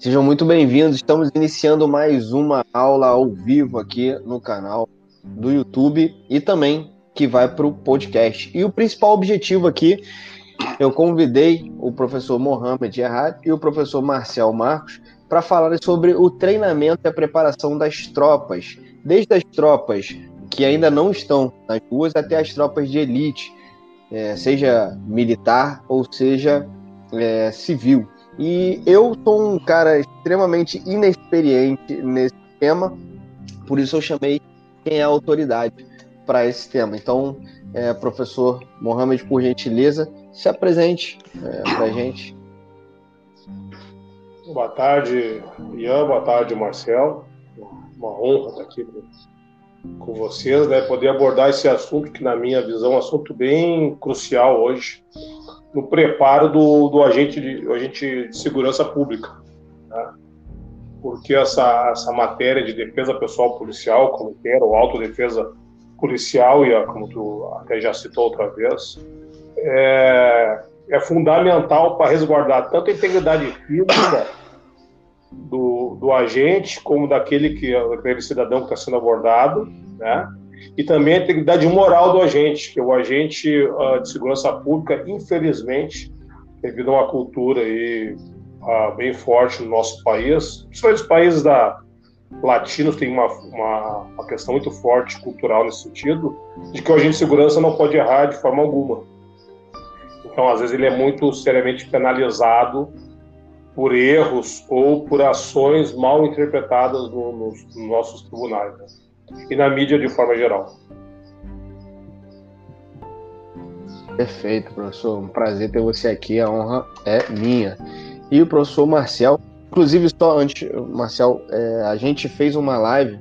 Sejam muito bem-vindos. Estamos iniciando mais uma aula ao vivo aqui no canal do YouTube e também que vai para o podcast. E o principal objetivo aqui, eu convidei o professor Mohamed Errad e o professor Marcel Marcos para falar sobre o treinamento e a preparação das tropas, desde as tropas que ainda não estão nas ruas até as tropas de elite, é, seja militar ou seja é, civil. E eu sou um cara extremamente inexperiente nesse tema, por isso eu chamei quem é a autoridade para esse tema. Então, é, professor Mohamed, por gentileza, se apresente é, para a gente. Boa tarde, Ian. Boa tarde, Marcel. Uma honra estar aqui com, com vocês, né? Poder abordar esse assunto que, na minha visão, é um assunto bem crucial hoje no preparo do, do agente, de, do agente de segurança pública. Né? Porque essa, essa matéria de defesa pessoal policial, como era, ou autodefesa policial, e como tu até já citou outra vez, é, é fundamental para resguardar tanto a integridade física do, do agente, como daquele, que, daquele cidadão que está sendo abordado, né? E também a integridade moral do agente, que o agente uh, de segurança pública, infelizmente, devido a uma cultura aí, uh, bem forte no nosso país, principalmente os países da, latinos têm uma, uma, uma, questão muito forte cultural nesse sentido, de que o agente de segurança não pode errar de forma alguma. Então, às vezes, ele é muito seriamente penalizado por erros ou por ações mal interpretadas no, nos, nos nossos tribunais. Né? E na mídia de forma geral. Perfeito, professor. Um prazer ter você aqui. A honra é minha. E o professor Marcel, inclusive, só antes, Marcel, é, a gente fez uma live,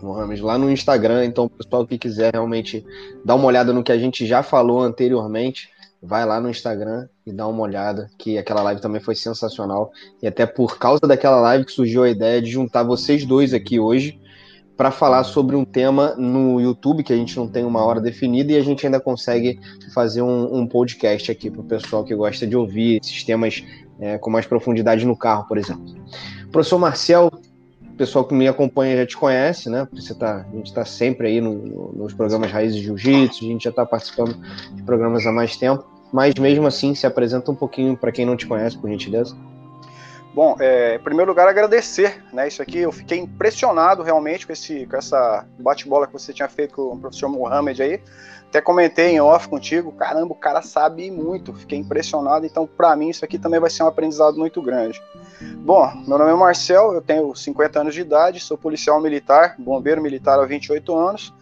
Mohamed, lá no Instagram. Então, o pessoal que quiser realmente dar uma olhada no que a gente já falou anteriormente, vai lá no Instagram e dá uma olhada, que aquela live também foi sensacional. E até por causa daquela live que surgiu a ideia de juntar vocês dois aqui hoje para falar sobre um tema no YouTube, que a gente não tem uma hora definida, e a gente ainda consegue fazer um, um podcast aqui para o pessoal que gosta de ouvir esses temas é, com mais profundidade no carro, por exemplo. professor Marcel, o pessoal que me acompanha já te conhece, né? Você tá, a gente está sempre aí no, no, nos programas Raízes de Jiu-Jitsu, a gente já está participando de programas há mais tempo, mas mesmo assim, se apresenta um pouquinho para quem não te conhece, por gentileza. Bom, é, em primeiro lugar, agradecer, né? Isso aqui, eu fiquei impressionado realmente com, esse, com essa bate-bola que você tinha feito com o professor Mohamed aí. Até comentei em off contigo, caramba, o cara sabe muito, fiquei impressionado. Então, para mim, isso aqui também vai ser um aprendizado muito grande. Bom, meu nome é Marcel, eu tenho 50 anos de idade, sou policial militar, bombeiro militar há 28 anos.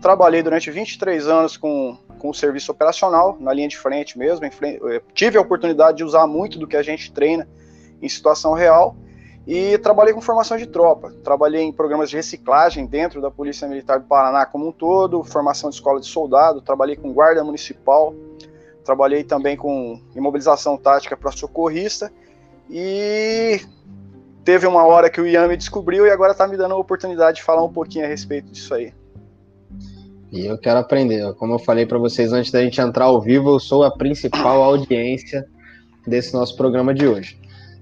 Trabalhei durante 23 anos com, com o serviço operacional, na linha de frente mesmo. Frente, tive a oportunidade de usar muito do que a gente treina em situação real e trabalhei com formação de tropa. Trabalhei em programas de reciclagem dentro da Polícia Militar do Paraná como um todo, formação de escola de soldado, trabalhei com guarda municipal, trabalhei também com imobilização tática para socorrista e teve uma hora que o Ian me descobriu e agora está me dando a oportunidade de falar um pouquinho a respeito disso aí. E eu quero aprender. Como eu falei para vocês antes da gente entrar ao vivo, eu sou a principal audiência desse nosso programa de hoje.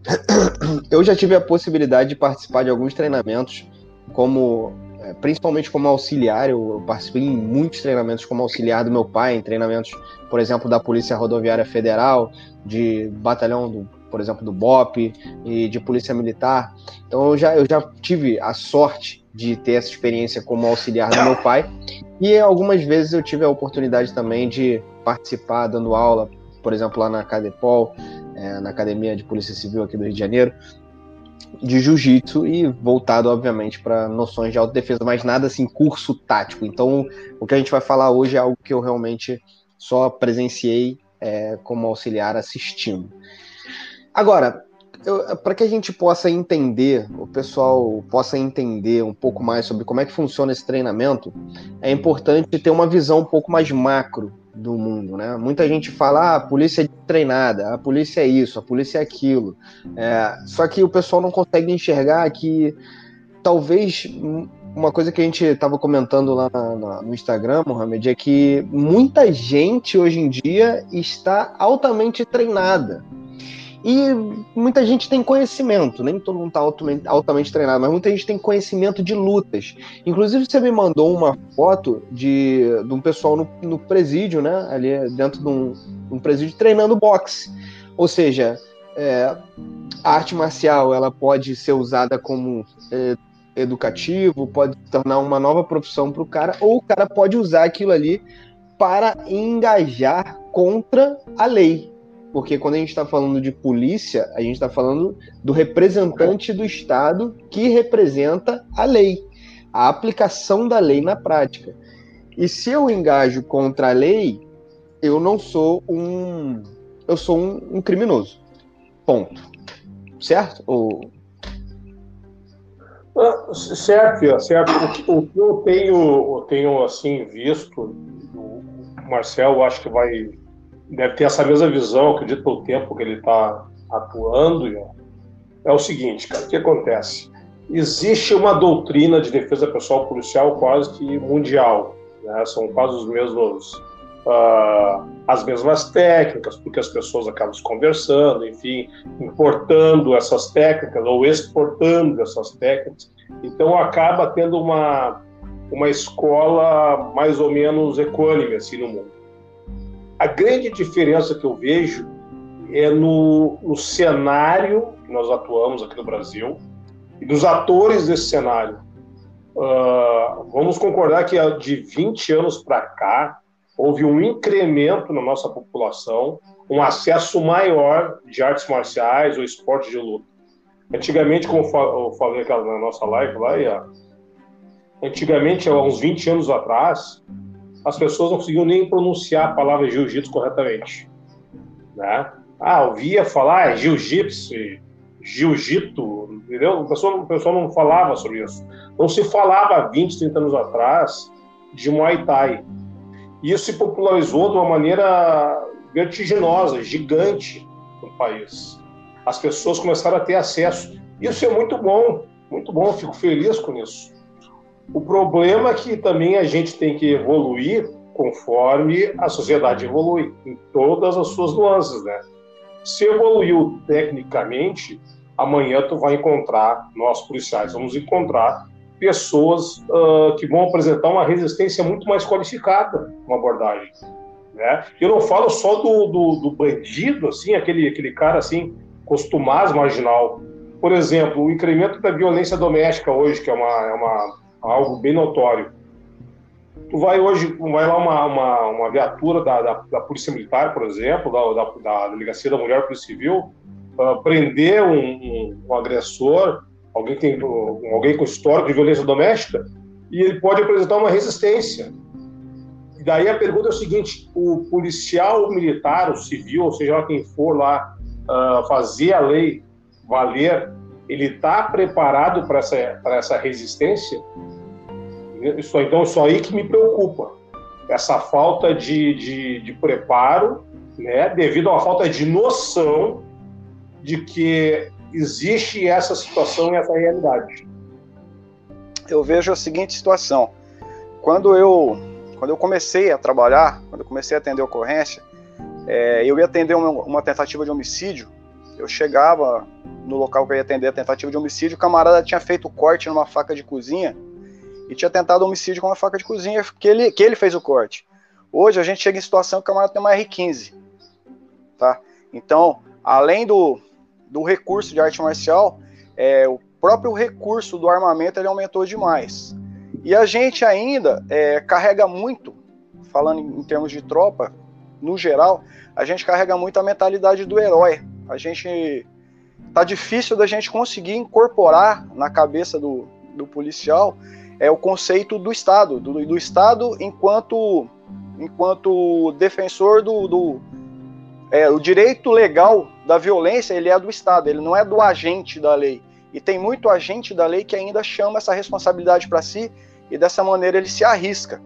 eu já tive a possibilidade de participar de alguns treinamentos, como é, principalmente como auxiliar. Eu, participei em muitos treinamentos como auxiliar do meu pai, em treinamentos, por exemplo, da Polícia Rodoviária Federal, de batalhão do, por exemplo, do BOP e de Polícia Militar. Então eu já, eu já tive a sorte de ter essa experiência como auxiliar do meu pai. E algumas vezes eu tive a oportunidade também de participar dando aula, por exemplo, lá na Cadepol, é, na Academia de Polícia Civil aqui do Rio de Janeiro, de jiu-jitsu e voltado, obviamente, para noções de autodefesa, mas nada assim, curso tático. Então, o que a gente vai falar hoje é algo que eu realmente só presenciei é, como auxiliar assistindo. Agora, para que a gente possa entender, o pessoal possa entender um pouco mais sobre como é que funciona esse treinamento, é importante ter uma visão um pouco mais macro do mundo, né? Muita gente fala, ah, a polícia é treinada, a polícia é isso, a polícia é aquilo. É, só que o pessoal não consegue enxergar que talvez uma coisa que a gente estava comentando lá na, no Instagram, Mohamed, é que muita gente hoje em dia está altamente treinada. E muita gente tem conhecimento, nem todo mundo está altamente, altamente, treinado, mas muita gente tem conhecimento de lutas. Inclusive, você me mandou uma foto de, de um pessoal no, no presídio, né? Ali dentro de um, um presídio treinando boxe. Ou seja, é, a arte marcial ela pode ser usada como é, educativo, pode tornar uma nova profissão para o cara, ou o cara pode usar aquilo ali para engajar contra a lei. Porque quando a gente está falando de polícia, a gente está falando do representante do Estado que representa a lei, a aplicação da lei na prática. E se eu engajo contra a lei, eu não sou um. Eu sou um, um criminoso. Ponto. Certo? Ou... Ah, certo, certo. O que eu tenho, eu tenho assim visto, o Marcel acho que vai deve ter essa mesma visão, acredito pelo tempo que ele está atuando. É o seguinte, cara, o que acontece? Existe uma doutrina de defesa pessoal policial quase que mundial. Né? São quase os mesmos, uh, as mesmas técnicas, porque as pessoas acabam se conversando, enfim, importando essas técnicas ou exportando essas técnicas. Então acaba tendo uma, uma escola mais ou menos equânime assim, no mundo. A grande diferença que eu vejo é no, no cenário que nós atuamos aqui no Brasil e dos atores desse cenário. Uh, vamos concordar que de 20 anos para cá houve um incremento na nossa população, um acesso maior de artes marciais ou esporte de luta. Antigamente, como eu falei na nossa live lá, antigamente, há uns 20 anos atrás, as pessoas não conseguiam nem pronunciar a palavra jiu-jitsu corretamente. Né? Ah, ouvia falar jiu-jitsu, jiu-jitsu, entendeu? O pessoal, o pessoal não falava sobre isso. Não se falava há 20, 30 anos atrás de Muay Thai. Isso se popularizou de uma maneira vertiginosa, gigante no país. As pessoas começaram a ter acesso. Isso é muito bom, muito bom, fico feliz com isso. O problema é que também a gente tem que evoluir conforme a sociedade evolui, em todas as suas nuances, né? Se evoluiu tecnicamente, amanhã tu vai encontrar, nós policiais vamos encontrar pessoas uh, que vão apresentar uma resistência muito mais qualificada uma abordagem. Né? Eu não falo só do, do, do, bandido, assim, aquele, aquele cara assim, costumaz marginal. Por exemplo, o incremento da violência doméstica hoje, que é uma, é uma algo bem notório. Tu vai hoje, vai lá uma, uma, uma viatura da, da, da, Polícia Militar, por exemplo, da, da, da Delegacia da Mulher Polícia Civil, uh, prender um, um, um, agressor, alguém, tem, um, alguém com histórico de violência doméstica, e ele pode apresentar uma resistência. E daí a pergunta é o seguinte: o policial militar, o civil, ou seja lá quem for lá uh, fazer a lei valer, ele está preparado para essa, essa resistência? Isso, então, isso aí que me preocupa. Essa falta de, de, de preparo, né, devido a uma falta de noção de que existe essa situação e essa realidade. Eu vejo a seguinte situação. Quando eu, quando eu comecei a trabalhar, quando eu comecei a atender ocorrência, é, eu ia atender uma, uma tentativa de homicídio. Eu chegava no local que eu ia atender a tentativa de homicídio, o camarada tinha feito corte numa faca de cozinha e tinha tentado homicídio com uma faca de cozinha que ele, que ele fez o corte. Hoje a gente chega em situação que o camarada tem uma R15. Tá? Então, além do, do recurso de arte marcial, é, o próprio recurso do armamento ele aumentou demais. E a gente ainda é, carrega muito, falando em, em termos de tropa, no geral, a gente carrega muito a mentalidade do herói. A gente tá difícil da gente conseguir incorporar na cabeça do, do policial é o conceito do Estado, do, do Estado enquanto, enquanto defensor do, do é, o direito legal da violência, ele é do Estado, ele não é do agente da lei. E tem muito agente da lei que ainda chama essa responsabilidade para si e dessa maneira ele se arrisca.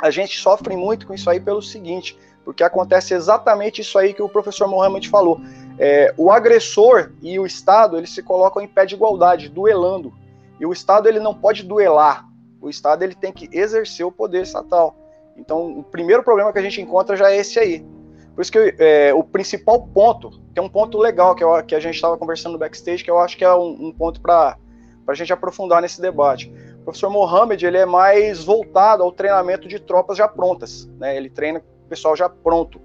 A gente sofre muito com isso aí pelo seguinte, porque acontece exatamente isso aí que o professor Mohamed falou. É, o agressor e o Estado eles se colocam em pé de igualdade, duelando. E o Estado ele não pode duelar. O Estado ele tem que exercer o poder estatal. Então, o primeiro problema que a gente encontra já é esse aí. Por isso que é, o principal ponto, tem um ponto legal que, eu, que a gente estava conversando no backstage, que eu acho que é um, um ponto para a gente aprofundar nesse debate. O professor Mohamed ele é mais voltado ao treinamento de tropas já prontas, né? Ele treina o pessoal já pronto.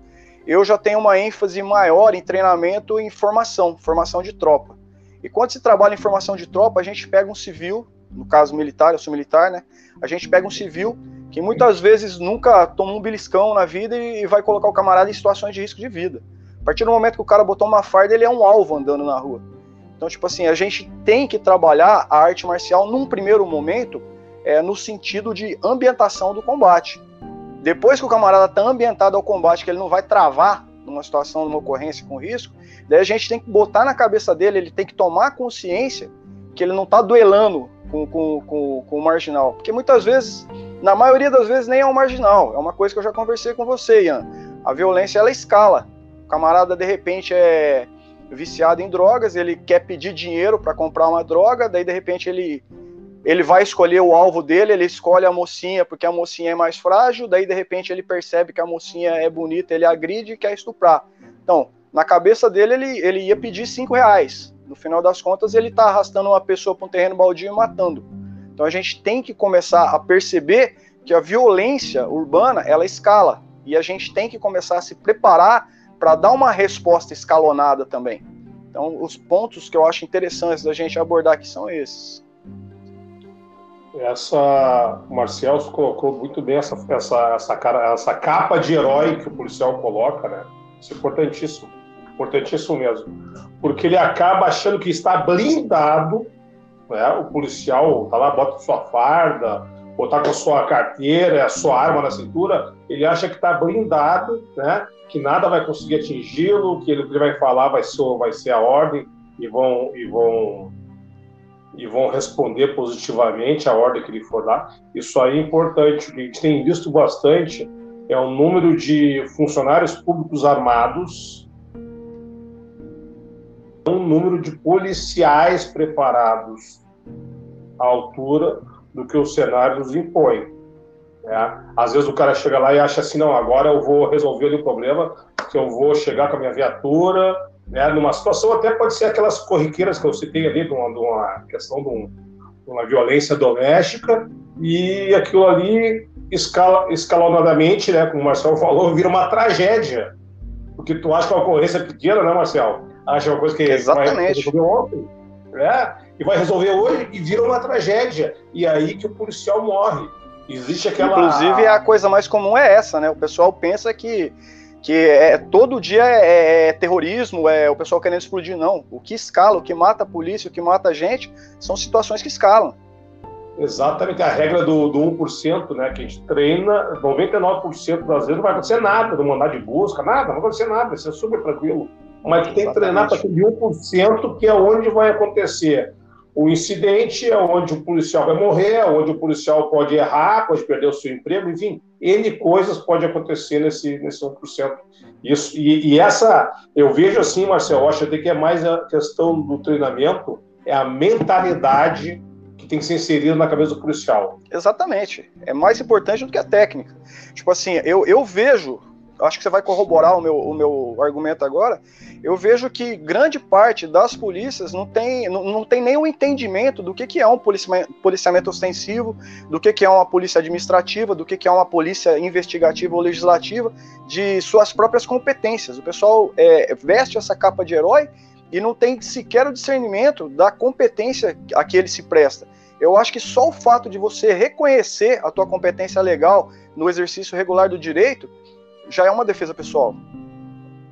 Eu já tenho uma ênfase maior em treinamento e formação, formação de tropa. E quando se trabalha em formação de tropa, a gente pega um civil, no caso militar, eu sou militar, né? A gente pega um civil que muitas vezes nunca tomou um beliscão na vida e vai colocar o camarada em situações de risco de vida. A partir do momento que o cara botou uma farda, ele é um alvo andando na rua. Então, tipo assim, a gente tem que trabalhar a arte marcial num primeiro momento é, no sentido de ambientação do combate. Depois que o camarada está ambientado ao combate, que ele não vai travar numa situação, numa ocorrência com risco, daí a gente tem que botar na cabeça dele, ele tem que tomar consciência que ele não está duelando com, com, com, com o marginal. Porque muitas vezes na maioria das vezes nem é um marginal. É uma coisa que eu já conversei com você, Ian. A violência ela escala. O camarada de repente é viciado em drogas, ele quer pedir dinheiro para comprar uma droga, daí de repente ele ele vai escolher o alvo dele, ele escolhe a mocinha porque a mocinha é mais frágil, daí de repente ele percebe que a mocinha é bonita, ele agride e quer estuprar. Então, na cabeça dele, ele, ele ia pedir cinco reais. No final das contas, ele está arrastando uma pessoa para um terreno baldio e matando. Então a gente tem que começar a perceber que a violência urbana ela escala e a gente tem que começar a se preparar para dar uma resposta escalonada também. Então os pontos que eu acho interessantes da gente abordar aqui são esses. Essa o Marcel colocou muito bem essa, essa, essa, cara, essa capa de herói que o policial coloca, né? Isso é importantíssimo, importantíssimo mesmo, porque ele acaba achando que está blindado né? O policial tá lá, bota sua farda, ou tá com a sua carteira, a sua arma na cintura, ele acha que está blindado, né? Que nada vai conseguir atingi-lo, que ele, ele vai falar vai ser, vai ser a ordem e vão e vão e vão responder positivamente a ordem que ele for dar. Isso aí é importante. O que a gente tem visto bastante é o número de funcionários públicos armados um número de policiais preparados à altura do que o cenário nos impõe. Né? Às vezes o cara chega lá e acha assim, não, agora eu vou resolver o problema, que eu vou chegar com a minha viatura, né? numa situação até pode ser aquelas corriqueiras que eu citei ali, de uma, de uma questão de, um, de, uma violência doméstica, e aquilo ali escala, escalonadamente, né, como o Marcel falou, vira uma tragédia. Porque tu acha que a ocorrência é pequena, né, Marcel? acha uma coisa que Exatamente. vai resolver ontem, né? e vai resolver hoje e vira uma tragédia. E aí que o policial morre. Existe aquela. Inclusive, a coisa mais comum é essa, né? O pessoal pensa que, que é, todo dia é, é terrorismo, é o pessoal querendo explodir. Não. O que escala, o que mata a polícia, o que mata a gente, são situações que escalam. Exatamente, a regra do, do 1%, né, que a gente treina, 99% das vezes não vai acontecer nada, não mandar de busca, nada, não vai acontecer nada, vai ser super tranquilo mas tem que treinar para aquele 1%, que é onde vai acontecer o incidente, é onde o policial vai morrer, é onde o policial pode errar, pode perder o seu emprego, enfim, N coisas pode acontecer nesse, nesse 1%. Isso, e, e essa, eu vejo assim, Marcelo, acho até que é mais a questão do treinamento, é a mentalidade que tem que ser inserida na cabeça do policial. Exatamente. É mais importante do que a técnica. Tipo assim, eu, eu vejo acho que você vai corroborar o meu, o meu argumento agora, eu vejo que grande parte das polícias não tem, não, não tem o entendimento do que, que é um policiamento, policiamento ostensivo, do que, que é uma polícia administrativa, do que, que é uma polícia investigativa ou legislativa, de suas próprias competências. O pessoal é, veste essa capa de herói e não tem sequer o discernimento da competência a que ele se presta. Eu acho que só o fato de você reconhecer a tua competência legal no exercício regular do direito já é uma defesa pessoal.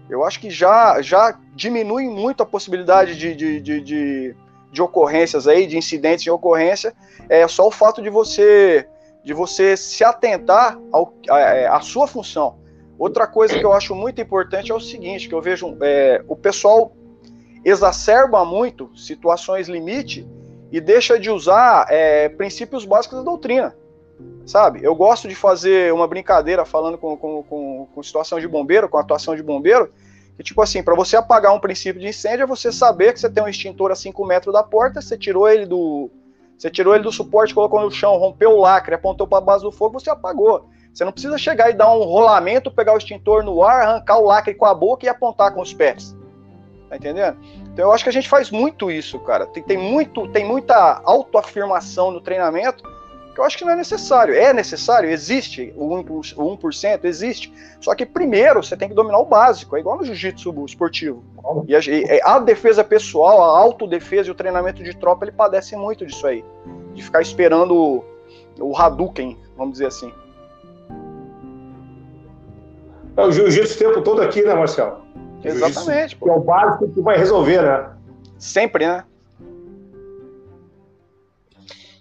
Eu acho que já, já diminui muito a possibilidade de, de, de, de, de ocorrências aí, de incidentes de ocorrência, é só o fato de você de você se atentar ao, a, a, sua função. Outra coisa que eu acho muito importante é o seguinte, que eu vejo é, o pessoal exacerba muito situações limite e deixa de usar é, princípios básicos da doutrina sabe? Eu gosto de fazer uma brincadeira falando com, com, com, com situação de bombeiro, com atuação de bombeiro, que tipo assim, para você apagar um princípio de incêndio é você saber que você tem um extintor a 5 metros da porta, você tirou ele do você tirou ele do suporte, colocou no chão, rompeu o lacre, apontou para a base do fogo, você apagou. Você não precisa chegar e dar um rolamento, pegar o extintor no ar, arrancar o lacre com a boca e apontar com os pés. Tá entendendo? Então eu acho que a gente faz muito isso, cara. Tem, tem, muito, tem muita autoafirmação no treinamento que eu acho que não é necessário. É necessário, existe o 1%, o 1% existe. Só que primeiro você tem que dominar o básico, é igual no jiu-jitsu esportivo. E a, e a, defesa pessoal, a autodefesa e o treinamento de tropa, ele padece muito disso aí. De ficar esperando o, o Hadouken, vamos dizer assim. É o jiu-jitsu o tempo todo aqui, né, Marcelo? Exatamente. Que é o básico que vai resolver, né? Sempre, né?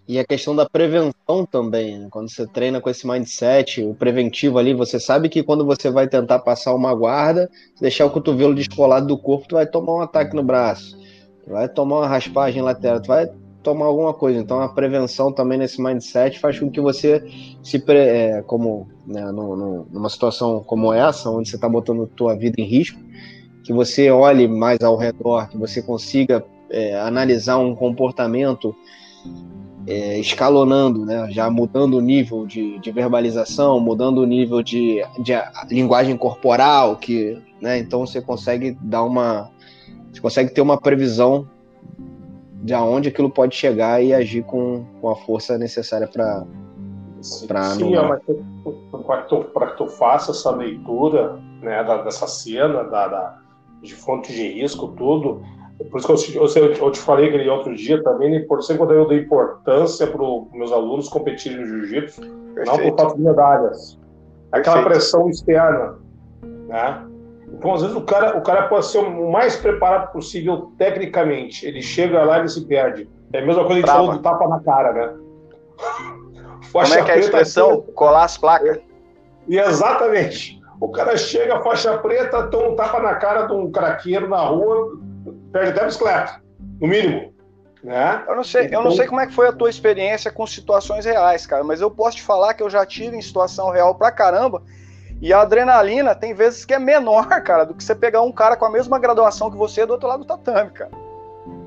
E a questão da prevenção também, né? quando você treina com esse mindset, o preventivo ali, você sabe que quando você vai tentar passar uma guarda, deixar o cotovelo descolado do corpo, tu vai tomar um ataque no braço, tu vai tomar uma raspagem lateral, tu vai tomar alguma coisa. Então a prevenção também nesse mindset faz com que você se pre, é, como né, no, no, numa situação como essa, onde você está botando tua vida em risco, que você olhe mais ao redor, que você consiga é, analisar um comportamento é, escalonando, né, já mudando o nível de, de verbalização, mudando o nível de, de linguagem corporal, que, né, então você consegue dar uma, você consegue ter uma previsão de aonde aquilo pode chegar e agir com, com a força necessária para para Sim, é, para que, tu, que tu faça essa leitura né, da, dessa cena, da, da, de fonte de risco, tudo. Por isso que eu, eu, eu te falei aquele outro dia também, por ser quando eu dei importância para os meus alunos competirem no jiu-jitsu, não por fato de medalhas. Aquela Perfeito. pressão externa, né? Então, às vezes, o cara, o cara pode ser o mais preparado possível tecnicamente. Ele chega lá e se perde. É a mesma coisa que a gente falou do tapa na cara, né? Como é que é a expressão? Colar as placas. E exatamente. O cara chega, faixa preta, toma um tapa na cara de um craqueiro na rua, perde até a bicicleta, no mínimo. Né? Eu não sei, então... eu não sei como é que foi a tua experiência com situações reais, cara, mas eu posso te falar que eu já tive em situação real pra caramba e a adrenalina tem vezes que é menor, cara, do que você pegar um cara com a mesma graduação que você do outro lado do tatame, cara.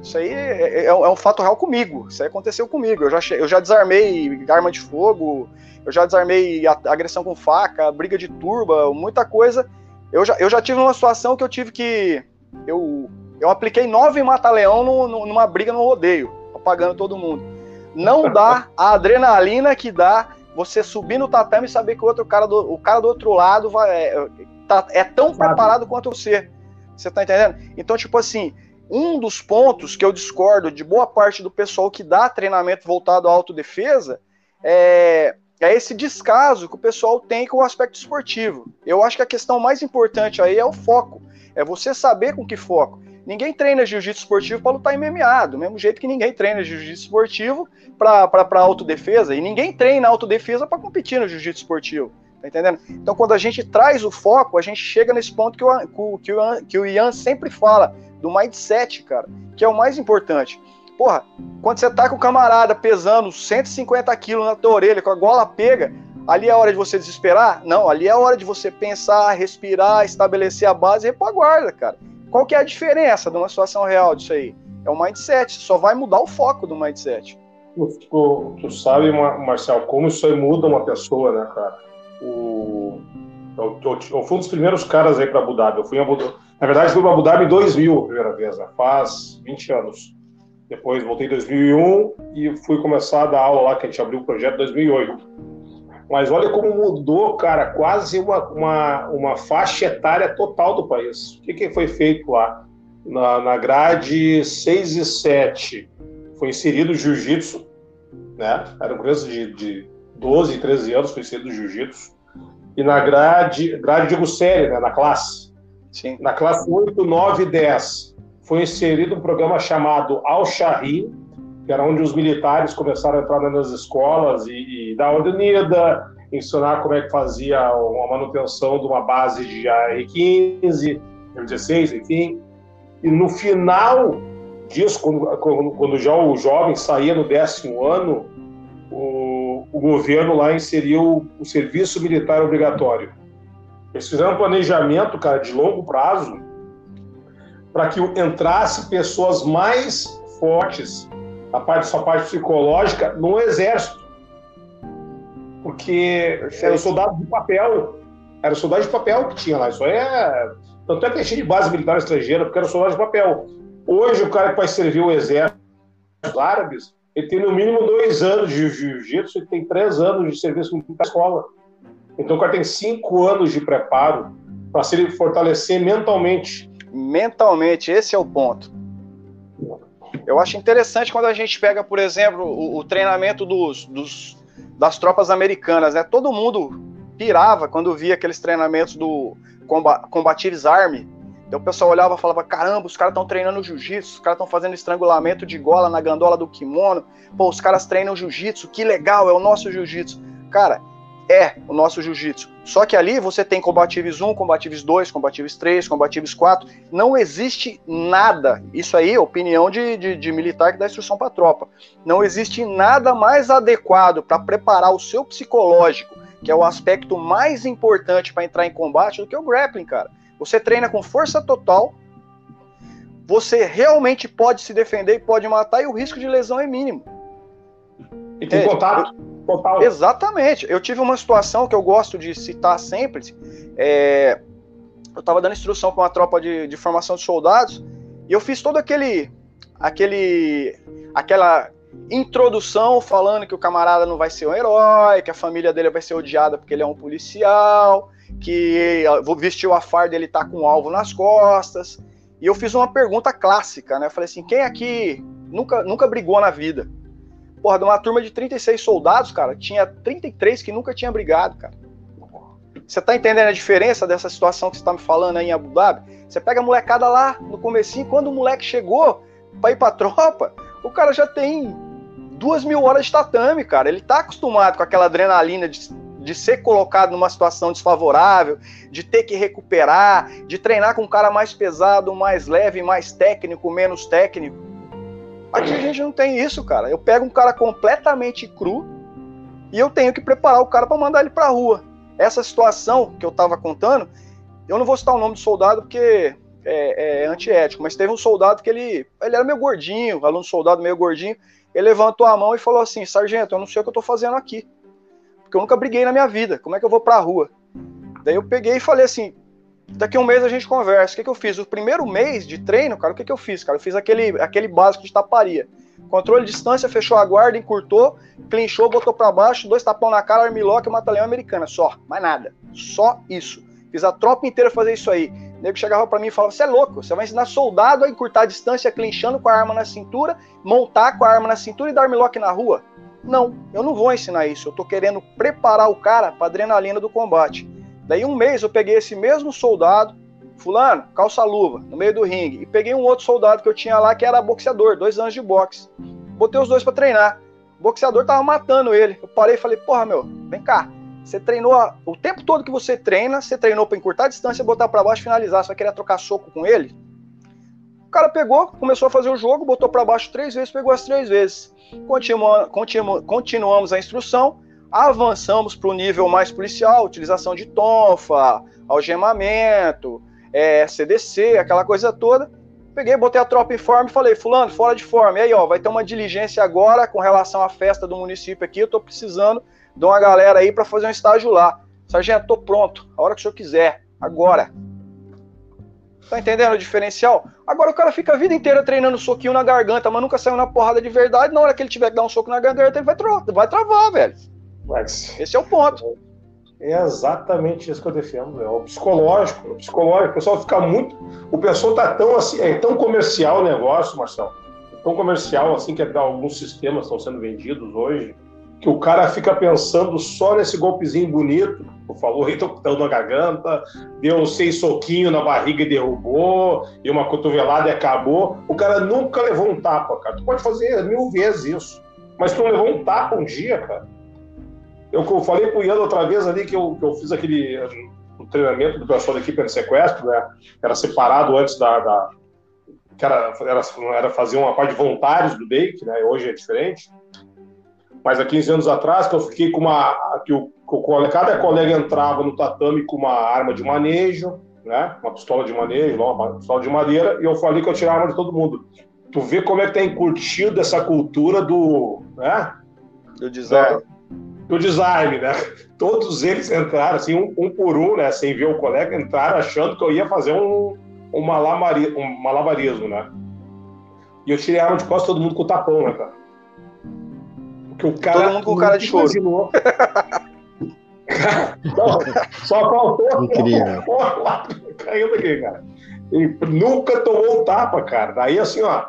Isso aí é, é, é, um fato real comigo. Isso aí aconteceu comigo. Eu já, eu já desarmei arma de fogo, eu já desarmei agressão com faca, briga de turba, muita coisa. Eu já, eu já tive uma situação que eu tive que. Eu, eu apliquei nove mata-leão numa briga no rodeio, apagando todo mundo. Não dá a adrenalina que dá você subir no tatame e saber que o outro cara do, o cara do outro lado vai, é, tá, é tão preparado quanto você. Você tá entendendo? Então, tipo assim, um dos pontos que eu discordo de boa parte do pessoal que dá treinamento voltado à autodefesa é, é esse descaso que o pessoal tem com o aspecto esportivo. Eu acho que a questão mais importante aí é o foco. É você saber com que foco. Ninguém treina jiu-jitsu esportivo para lutar MMA, do mesmo jeito que ninguém treina jiu-jitsu esportivo para autodefesa, e ninguém treina autodefesa para competir no jiu-jitsu esportivo. Tá entendendo? Então, quando a gente traz o foco, a gente chega nesse ponto que o, que o, que o Ian sempre fala, do mindset, cara, que é o mais importante. Porra, quando você tá com o camarada pesando 150 quilos na tua orelha, com a gola pega, ali é a hora de você desesperar? Não, ali é a hora de você pensar, respirar, estabelecer a base e repor a guarda, cara. Qual que é a diferença de uma situação real disso aí? É o mindset, só vai mudar o foco do mindset. Tu, tu sabe, Marcel, como isso aí muda uma pessoa, né, cara? O, eu, eu, eu fui um dos primeiros caras aí para Abu Dhabi. Eu fui Abu Dhabi. Na verdade, fui para Abu Dhabi em 2000, a primeira vez, né? faz 20 anos. Depois voltei em 2001 e fui começar a dar aula lá, que a gente abriu o projeto em 2008. Mas olha como mudou, cara, quase uma, uma, uma faixa etária total do país. O que, que foi feito lá? Na, na grade 6 e 7 foi inserido o jiu-jitsu, né? Eram crianças de, de 12, 13 anos, foi inserido o jiu-jitsu. E na grade, grade digo série, né? Na classe. Sim. Na classe 8, 9 e 10 foi inserido um programa chamado Al-Shahri, que era onde os militares começaram a entrar nas escolas e, e dar ordem unida, ensinar como é que fazia a manutenção de uma base de AR-15, M16, enfim. E no final disso, quando, quando já o jovem saía no décimo ano, o, o governo lá inseriu o serviço militar obrigatório. Eles fizeram um planejamento, cara, de longo prazo, para que entrasse pessoas mais fortes a parte, sua parte psicológica no exército. Porque era soldado de papel. Era soldado de papel que tinha lá. Isso aí é. Tanto é que é cheio de base militar estrangeira, porque era soldado de papel. Hoje, o cara que vai servir o exército árabes, ele tem no mínimo dois anos de jiu-jitsu e tem três anos de serviço na escola. Então, o cara tem cinco anos de preparo para se fortalecer mentalmente. Mentalmente, esse é o ponto. Eu acho interessante quando a gente pega, por exemplo, o, o treinamento dos, dos, das tropas americanas, né? Todo mundo pirava quando via aqueles treinamentos do Combatives Army. Então o pessoal olhava e falava: caramba, os caras estão treinando jiu-jitsu, os caras estão fazendo estrangulamento de gola na gandola do kimono. Pô, os caras treinam jiu-jitsu, que legal, é o nosso jiu-jitsu. Cara, é o nosso jiu-jitsu. Só que ali você tem combatives 1, combatives 2, combatives 3, combatives 4. Não existe nada. Isso aí é opinião de, de, de militar que dá instrução para tropa. Não existe nada mais adequado para preparar o seu psicológico, que é o aspecto mais importante para entrar em combate, do que o grappling, cara. Você treina com força total, você realmente pode se defender e pode matar, e o risco de lesão é mínimo. E tem é, contato. Total. Exatamente. Eu tive uma situação que eu gosto de citar sempre. É, eu estava dando instrução para uma tropa de, de formação de soldados e eu fiz todo aquele, aquele, aquela introdução falando que o camarada não vai ser um herói, que a família dele vai ser odiada porque ele é um policial, que vestiu a farda ele tá com um alvo nas costas. E eu fiz uma pergunta clássica, né? Eu falei assim: quem aqui nunca, nunca brigou na vida? Porra, de uma turma de 36 soldados, cara, tinha 33 que nunca tinha brigado, cara. Você tá entendendo a diferença dessa situação que você tá me falando aí em Abu Dhabi? Você pega a molecada lá no comecinho, quando o moleque chegou pra ir pra tropa, o cara já tem duas mil horas de tatame, cara. Ele tá acostumado com aquela adrenalina de, de ser colocado numa situação desfavorável, de ter que recuperar, de treinar com um cara mais pesado, mais leve, mais técnico, menos técnico. Aqui a gente não tem isso, cara. Eu pego um cara completamente cru e eu tenho que preparar o cara para mandar ele para a rua. Essa situação que eu estava contando, eu não vou citar o nome do soldado porque é, é, antiético, mas teve um soldado que ele, ele era meio gordinho, aluno soldado meio gordinho, ele levantou a mão e falou assim, sargento, eu não sei o que eu estou fazendo aqui, porque eu nunca briguei na minha vida, como é que eu vou para a rua? Daí eu peguei e falei assim, Daqui a um mês a gente conversa. O que, que eu fiz? O primeiro mês de treino, cara, o que, que eu fiz, cara? Eu fiz aquele, aquele básico de taparia. Controle de distância, fechou a guarda, encurtou, clinchou, botou para baixo, dois tapão na cara, armlock e mata-leão americana. Só, mais nada. Só isso. Fiz a tropa inteira fazer isso aí. O nego chegava para mim e falava: Você é louco, você vai ensinar soldado a encurtar a distância, clinchando com a arma na cintura, montar com a arma na cintura e dar armlock na rua? Não, eu não vou ensinar isso. Eu tô querendo preparar o cara para adrenalina do combate. Daí um mês eu peguei esse mesmo soldado, fulano, calça luva, no meio do ringue, e peguei um outro soldado que eu tinha lá que era boxeador, dois anos de boxe. Botei os dois para treinar. O boxeador tava matando ele. Eu parei e falei, porra, meu, vem cá. Você treinou o tempo todo que você treina, você treinou para encurtar a distância, botar para baixo finalizar. Você vai querer trocar soco com ele? O cara pegou, começou a fazer o jogo, botou para baixo três vezes, pegou as três vezes. Continua, continu, continuamos a instrução avançamos para o nível mais policial, utilização de tonfa, algemamento, é, CDC, aquela coisa toda. Peguei, botei a tropa em forma e falei, fulano, fora de forma. E aí, ó, vai ter uma diligência agora com relação à festa do município aqui, eu tô precisando de uma galera aí para fazer um estágio lá. Sargento, tô pronto, a hora que o senhor quiser, agora. Tá entendendo o diferencial? Agora o cara fica a vida inteira treinando soquinho na garganta, mas nunca saiu na porrada de verdade. Na hora que ele tiver que dar um soco na garganta, ele vai, tra vai travar, velho. Mas Esse é o ponto. É exatamente isso que eu defendo. É o psicológico. O psicológico. O pessoal fica muito. O pessoal tá tão assim. É tão comercial o negócio, Marcelo. É tão comercial assim que alguns sistemas estão sendo vendidos hoje. Que o cara fica pensando só nesse golpezinho bonito. Tu falou tô na garganta, deu seis soquinhos na barriga e derrubou, e uma cotovelada e acabou. O cara nunca levou um tapa, cara. Tu pode fazer mil vezes isso. Mas tu não levou um tapa um dia, cara eu, eu falei pro Ian outra vez ali que eu, que eu fiz aquele treinamento do pessoal da equipe de sequestro, né? Era separado antes da. da que era, era, era fazer uma parte de voluntários do DEIC, né? Hoje é diferente. Mas há 15 anos atrás, que eu fiquei com uma. que o, cada colega entrava no tatame com uma arma de manejo, né? Uma pistola de manejo, uma pistola de madeira, e eu falei que eu tirava a arma de todo mundo. Tu vê como é que tem curtido essa cultura do. né? Do design do design, né? Todos eles entraram, assim, um, um, por um, né? Sem ver o colega, entraram achando que eu ia fazer um, um, malabari, um malabarismo, né? E eu tirei a arma de costas todo mundo com o tapão, né, cara? Porque o cara. Todo mundo com cara de choro. Não, só faltou. Incrível. Caindo aqui, cara. Ele nunca tomou um tapa, cara. Daí, assim, ó.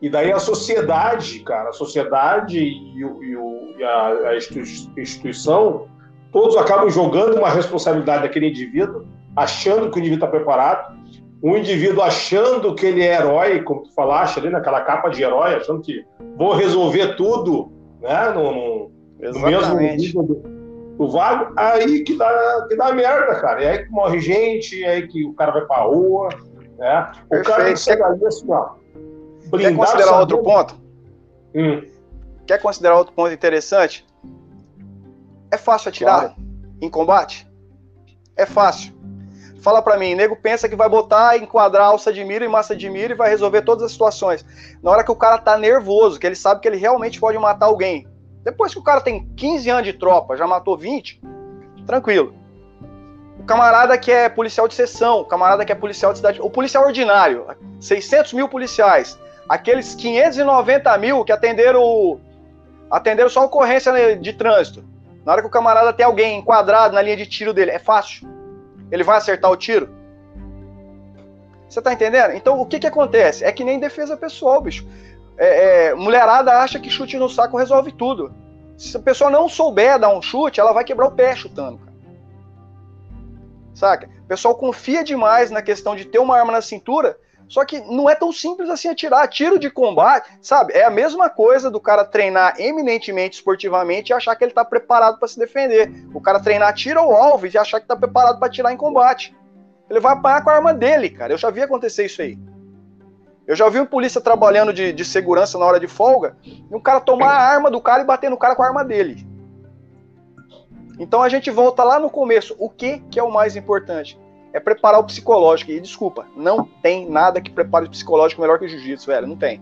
E daí a sociedade, cara, a sociedade e, o, e, o, e a, a, instituição, todos acabam jogando uma responsabilidade daquele indivíduo, achando que o indivíduo está preparado, um indivíduo achando que ele é herói, como tu falaste ali, naquela capa de herói, achando que vou resolver tudo, né, no, no, no mesmo nível do, do vago, aí que dá, que dá merda, cara. E aí que morre gente, aí que o cara vai pra rua, né? O Perfeito. cara chega ali assim, ó Quer considerar outro ponto? Hum. Quer considerar outro ponto interessante? É fácil atirar claro. em combate? É fácil. Fala para mim, nego pensa que vai botar, enquadrar alça de mira e massa de mira e vai resolver todas as situações. Na hora que o cara tá nervoso, que ele sabe que ele realmente pode matar alguém. Depois que o cara tem 15 anos de tropa, já matou 20, tranquilo. O camarada que é policial de sessão, o camarada que é policial de cidade, o policial ordinário, 600 mil policiais, aqueles 590 mil que atenderam, atenderam só ocorrência de trânsito. Na hora que o camarada tem alguém enquadrado na linha de tiro dele, é fácil. Ele vai acertar o tiro? Você tá entendendo? Então, o que que acontece? É que nem defesa pessoal, bicho. É, é, mulherada acha que chute no saco resolve tudo. Se a pessoa não souber dar um chute, ela vai quebrar o pé chutando, cara. Saca? O pessoal confia demais na questão de ter uma arma na cintura só que não é tão simples assim atirar. Tiro de combate, sabe? É a mesma coisa do cara treinar eminentemente esportivamente e achar que ele tá preparado para se defender. O cara treinar tiro ao alvo e achar que tá preparado para atirar em combate. Ele vai apanhar com a arma dele, cara. Eu já vi acontecer isso aí. Eu já vi um polícia trabalhando de, de segurança na hora de folga e um cara tomar a arma do cara e bater no cara com a arma dele. Então a gente volta lá no começo. O que, que é o mais importante? É preparar o psicológico. E desculpa, não tem nada que prepare o psicológico melhor que o jiu-jitsu, velho. Não tem.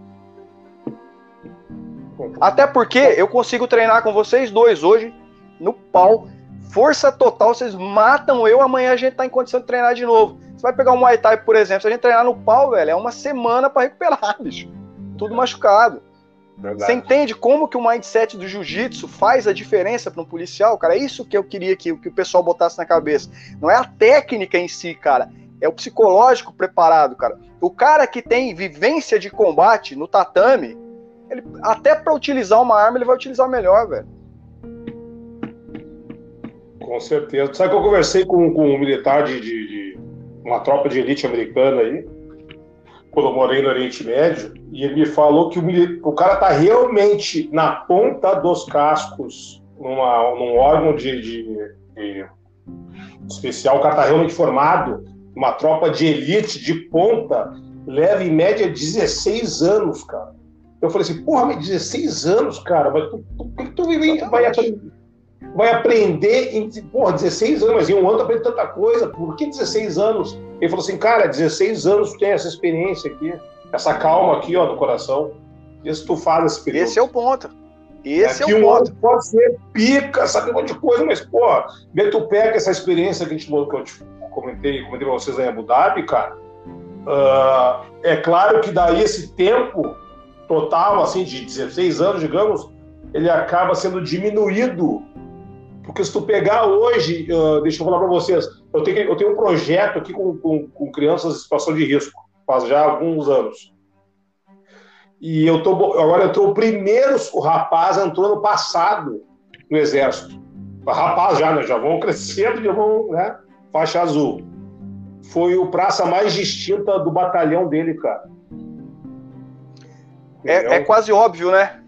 Até porque eu consigo treinar com vocês dois hoje, no pau, força total, vocês matam eu, amanhã a gente tá em condição de treinar de novo. Você vai pegar um Muay Thai, por exemplo, se a gente treinar no pau, velho, é uma semana para recuperar, bicho. Tudo machucado. Verdade. Você entende como que o mindset do jiu-jitsu faz a diferença para um policial, cara? É isso que eu queria que, que o pessoal botasse na cabeça. Não é a técnica em si, cara. É o psicológico preparado, cara. O cara que tem vivência de combate no tatame, ele, até para utilizar uma arma, ele vai utilizar melhor, velho. Com certeza. Sabe que eu conversei com, com um militar de, de, de uma tropa de elite americana aí, quando eu morei no Oriente Médio, e ele me falou que o, o cara tá realmente na ponta dos cascos, numa, num órgão de, de, de especial, o cara tá realmente formado, uma tropa de elite de ponta, leva em média 16 anos, cara. Eu falei assim, porra, mas 16 anos, cara, mas tu, tu, tu, vai, vai aprender em porra, 16 anos, mas em um ano tu aprende tanta coisa, por que 16 anos? Ele falou assim, cara, 16 anos tu tem essa experiência aqui, essa calma aqui, ó, no coração. Isso tu faz esse período. Esse é o ponto. Esse é, é o ponto. Pode ser pica, sabe um monte de coisa, mas, pô, tu pega essa experiência que, a gente, que eu te comentei, comentei pra vocês em Abu Dhabi, cara. Uh, é claro que daí esse tempo total, assim, de 16 anos, digamos, ele acaba sendo diminuído porque se tu pegar hoje, uh, deixa eu falar para vocês, eu tenho, eu tenho um projeto aqui com, com, com, crianças em situação de risco, faz já alguns anos. E eu tô, agora entrou o primeiro, o rapaz entrou no passado no exército. Rapaz já, né? Já vão crescendo, já vão, né? Faixa azul. Foi o praça mais distinta do batalhão dele, cara. É, é quase óbvio, né?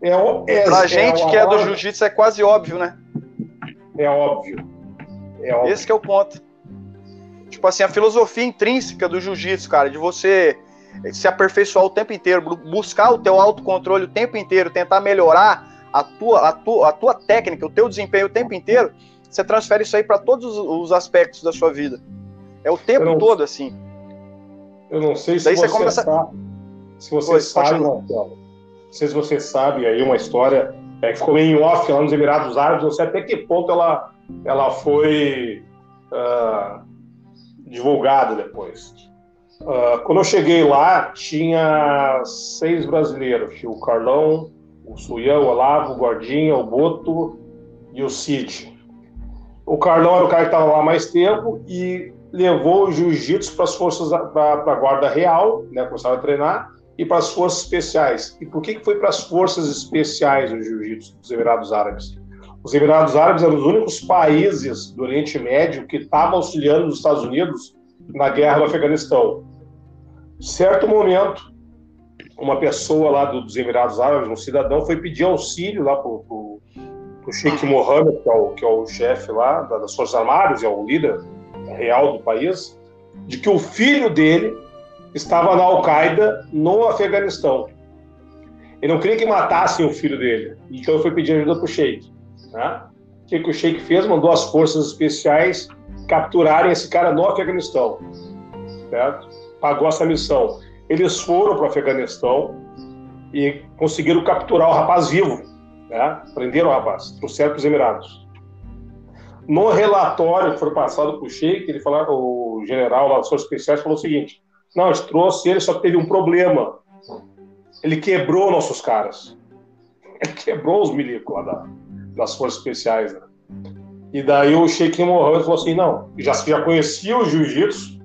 É, é, pra gente é, que é do jiu-jitsu é quase óbvio, né? É óbvio. É. Esse é o ponto. Tipo assim, a filosofia intrínseca do jiu-jitsu, cara, de você se aperfeiçoar o tempo inteiro, buscar o teu autocontrole o tempo inteiro, tentar melhorar a tua, a tua, a tua técnica, o teu desempenho o tempo inteiro, você transfere isso aí para todos os aspectos da sua vida. É o tempo não, todo assim. Eu não sei se Daí você, você sabe, se você Pois, sabe, Marcelo, não sei se você sabe aí uma história é, que ficou meio em off lá nos Emirados Árabes, não sei até que ponto ela, ela foi uh, divulgada depois. Uh, quando eu cheguei lá, tinha seis brasileiros: tinha o Carlão, o Suião, o Olavo, o Gordinha, o Boto e o Cid. O Carlão era o cara que estava lá mais tempo e levou o jiu-jitsu para as forças para a guarda real, né, começaram a treinar, e para as forças especiais. E por que, que foi para as forças especiais o jiu-jitsu dos Emirados Árabes? Os Emirados Árabes eram os únicos países do Oriente Médio que estavam auxiliando os Estados Unidos na guerra do Afeganistão. Certo momento, uma pessoa lá dos Emirados Árabes, um cidadão, foi pedir auxílio lá para o Sheikh Mohammed, que é o, que é o chefe lá das Forças Armadas, é o líder real do país, de que o filho dele estava na Al-Qaeda no Afeganistão. Ele não queria que matassem o filho dele, então foi pedir ajuda para o Sheikh. Né? O que, o Sheikh fez? Mandou as forças especiais capturarem esse cara no Afeganistão. Certo? Pagou essa missão. Eles foram para o Afeganistão e conseguiram capturar o rapaz vivo. Né? Prenderam o rapaz, trouxeram para os Emirados. No relatório que foi passado para o Sheik, ele falou, o general lá das Forças Especiais falou o seguinte: não, a gente trouxe ele, só teve um problema. Ele quebrou nossos caras. Ele quebrou os milicos lá da, das Forças Especiais. Né? E daí o Sheik Mohammed falou assim: não, já, já conhecia o jiu-jitsu,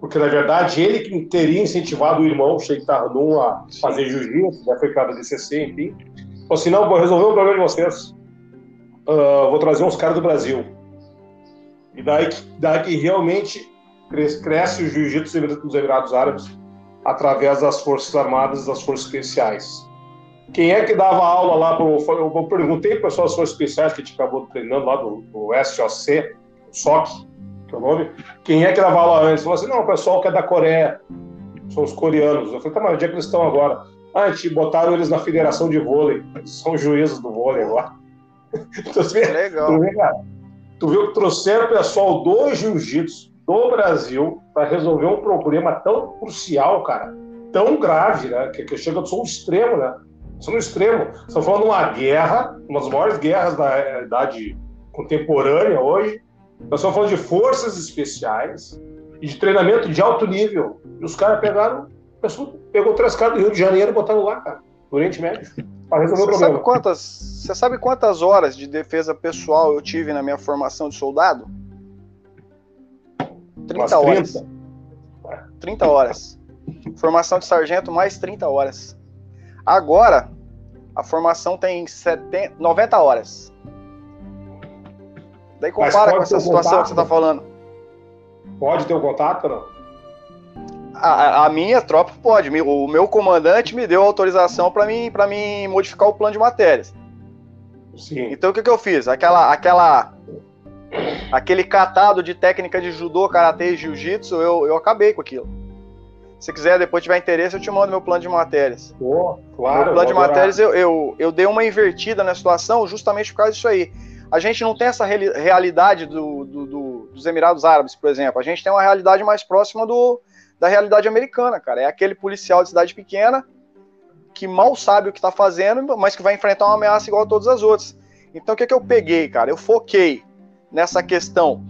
porque na verdade ele que teria incentivado o irmão, o Sheik Tarnum, a fazer jiu-jitsu, já foi cara da DCC, enfim. Falou assim: não, vou resolver o problema de vocês. Uh, vou trazer uns caras do Brasil. E daí, daí que realmente cresce, cresce o jiu-jitsu dos Emirados Árabes através das Forças Armadas das Forças Especiais. Quem é que dava aula lá? Pro, eu perguntei para as Forças Especiais que a gente acabou treinando lá do, do SOC, SOC, que é o nome. Quem é que dava aula antes? Falou assim: não, o pessoal que é da Coreia, são os coreanos. Eu falei: tá, mas onde é que eles estão agora? Ah, a gente botaram eles na Federação de Vôlei, são juízes do vôlei agora. então, Legal. Tu vê, cara, Tu viu que trouxeram o pessoal do jiu-jitsu do Brasil para resolver um problema tão crucial, cara, tão grave, né? Que, que chega do um extremo, né? São no extremo. Estão falando de uma guerra, uma das maiores guerras da idade contemporânea hoje. Nós estamos falando de forças especiais e de treinamento de alto nível. E os caras pegaram, pessoa pegou três caras do Rio de Janeiro e botaram lá, cara, do Oriente Médio para resolver você o problema. Sabe quantas, você sabe quantas horas de defesa pessoal eu tive na minha formação de soldado? 30 horas. 30? 30 horas. Formação de sargento mais 30 horas. Agora, a formação tem 70, 90 horas. Daí compara com essa situação contato, que você está falando. Pode ter o um contato não? A, a, minha tropa pode. O meu comandante me deu autorização para mim, para mim modificar o plano de matérias. Sim. Então o que, que eu fiz? Aquela, aquela, aquele catado de técnica de judô, karatê e jiu-jitsu, eu, eu acabei com aquilo. Se quiser, depois tiver interesse, eu te mando meu plano de matérias. Oh, claro. No plano de matérias, eu, eu, eu dei uma invertida na situação justamente por causa disso aí. A gente não tem essa realidade do, do, do, dos Emirados Árabes, por exemplo. A gente tem uma realidade mais próxima do, da realidade americana, cara. É aquele policial de cidade pequena que mal sabe o que está fazendo, mas que vai enfrentar uma ameaça igual a todas as outras. Então o que, que eu peguei, cara? Eu foquei nessa questão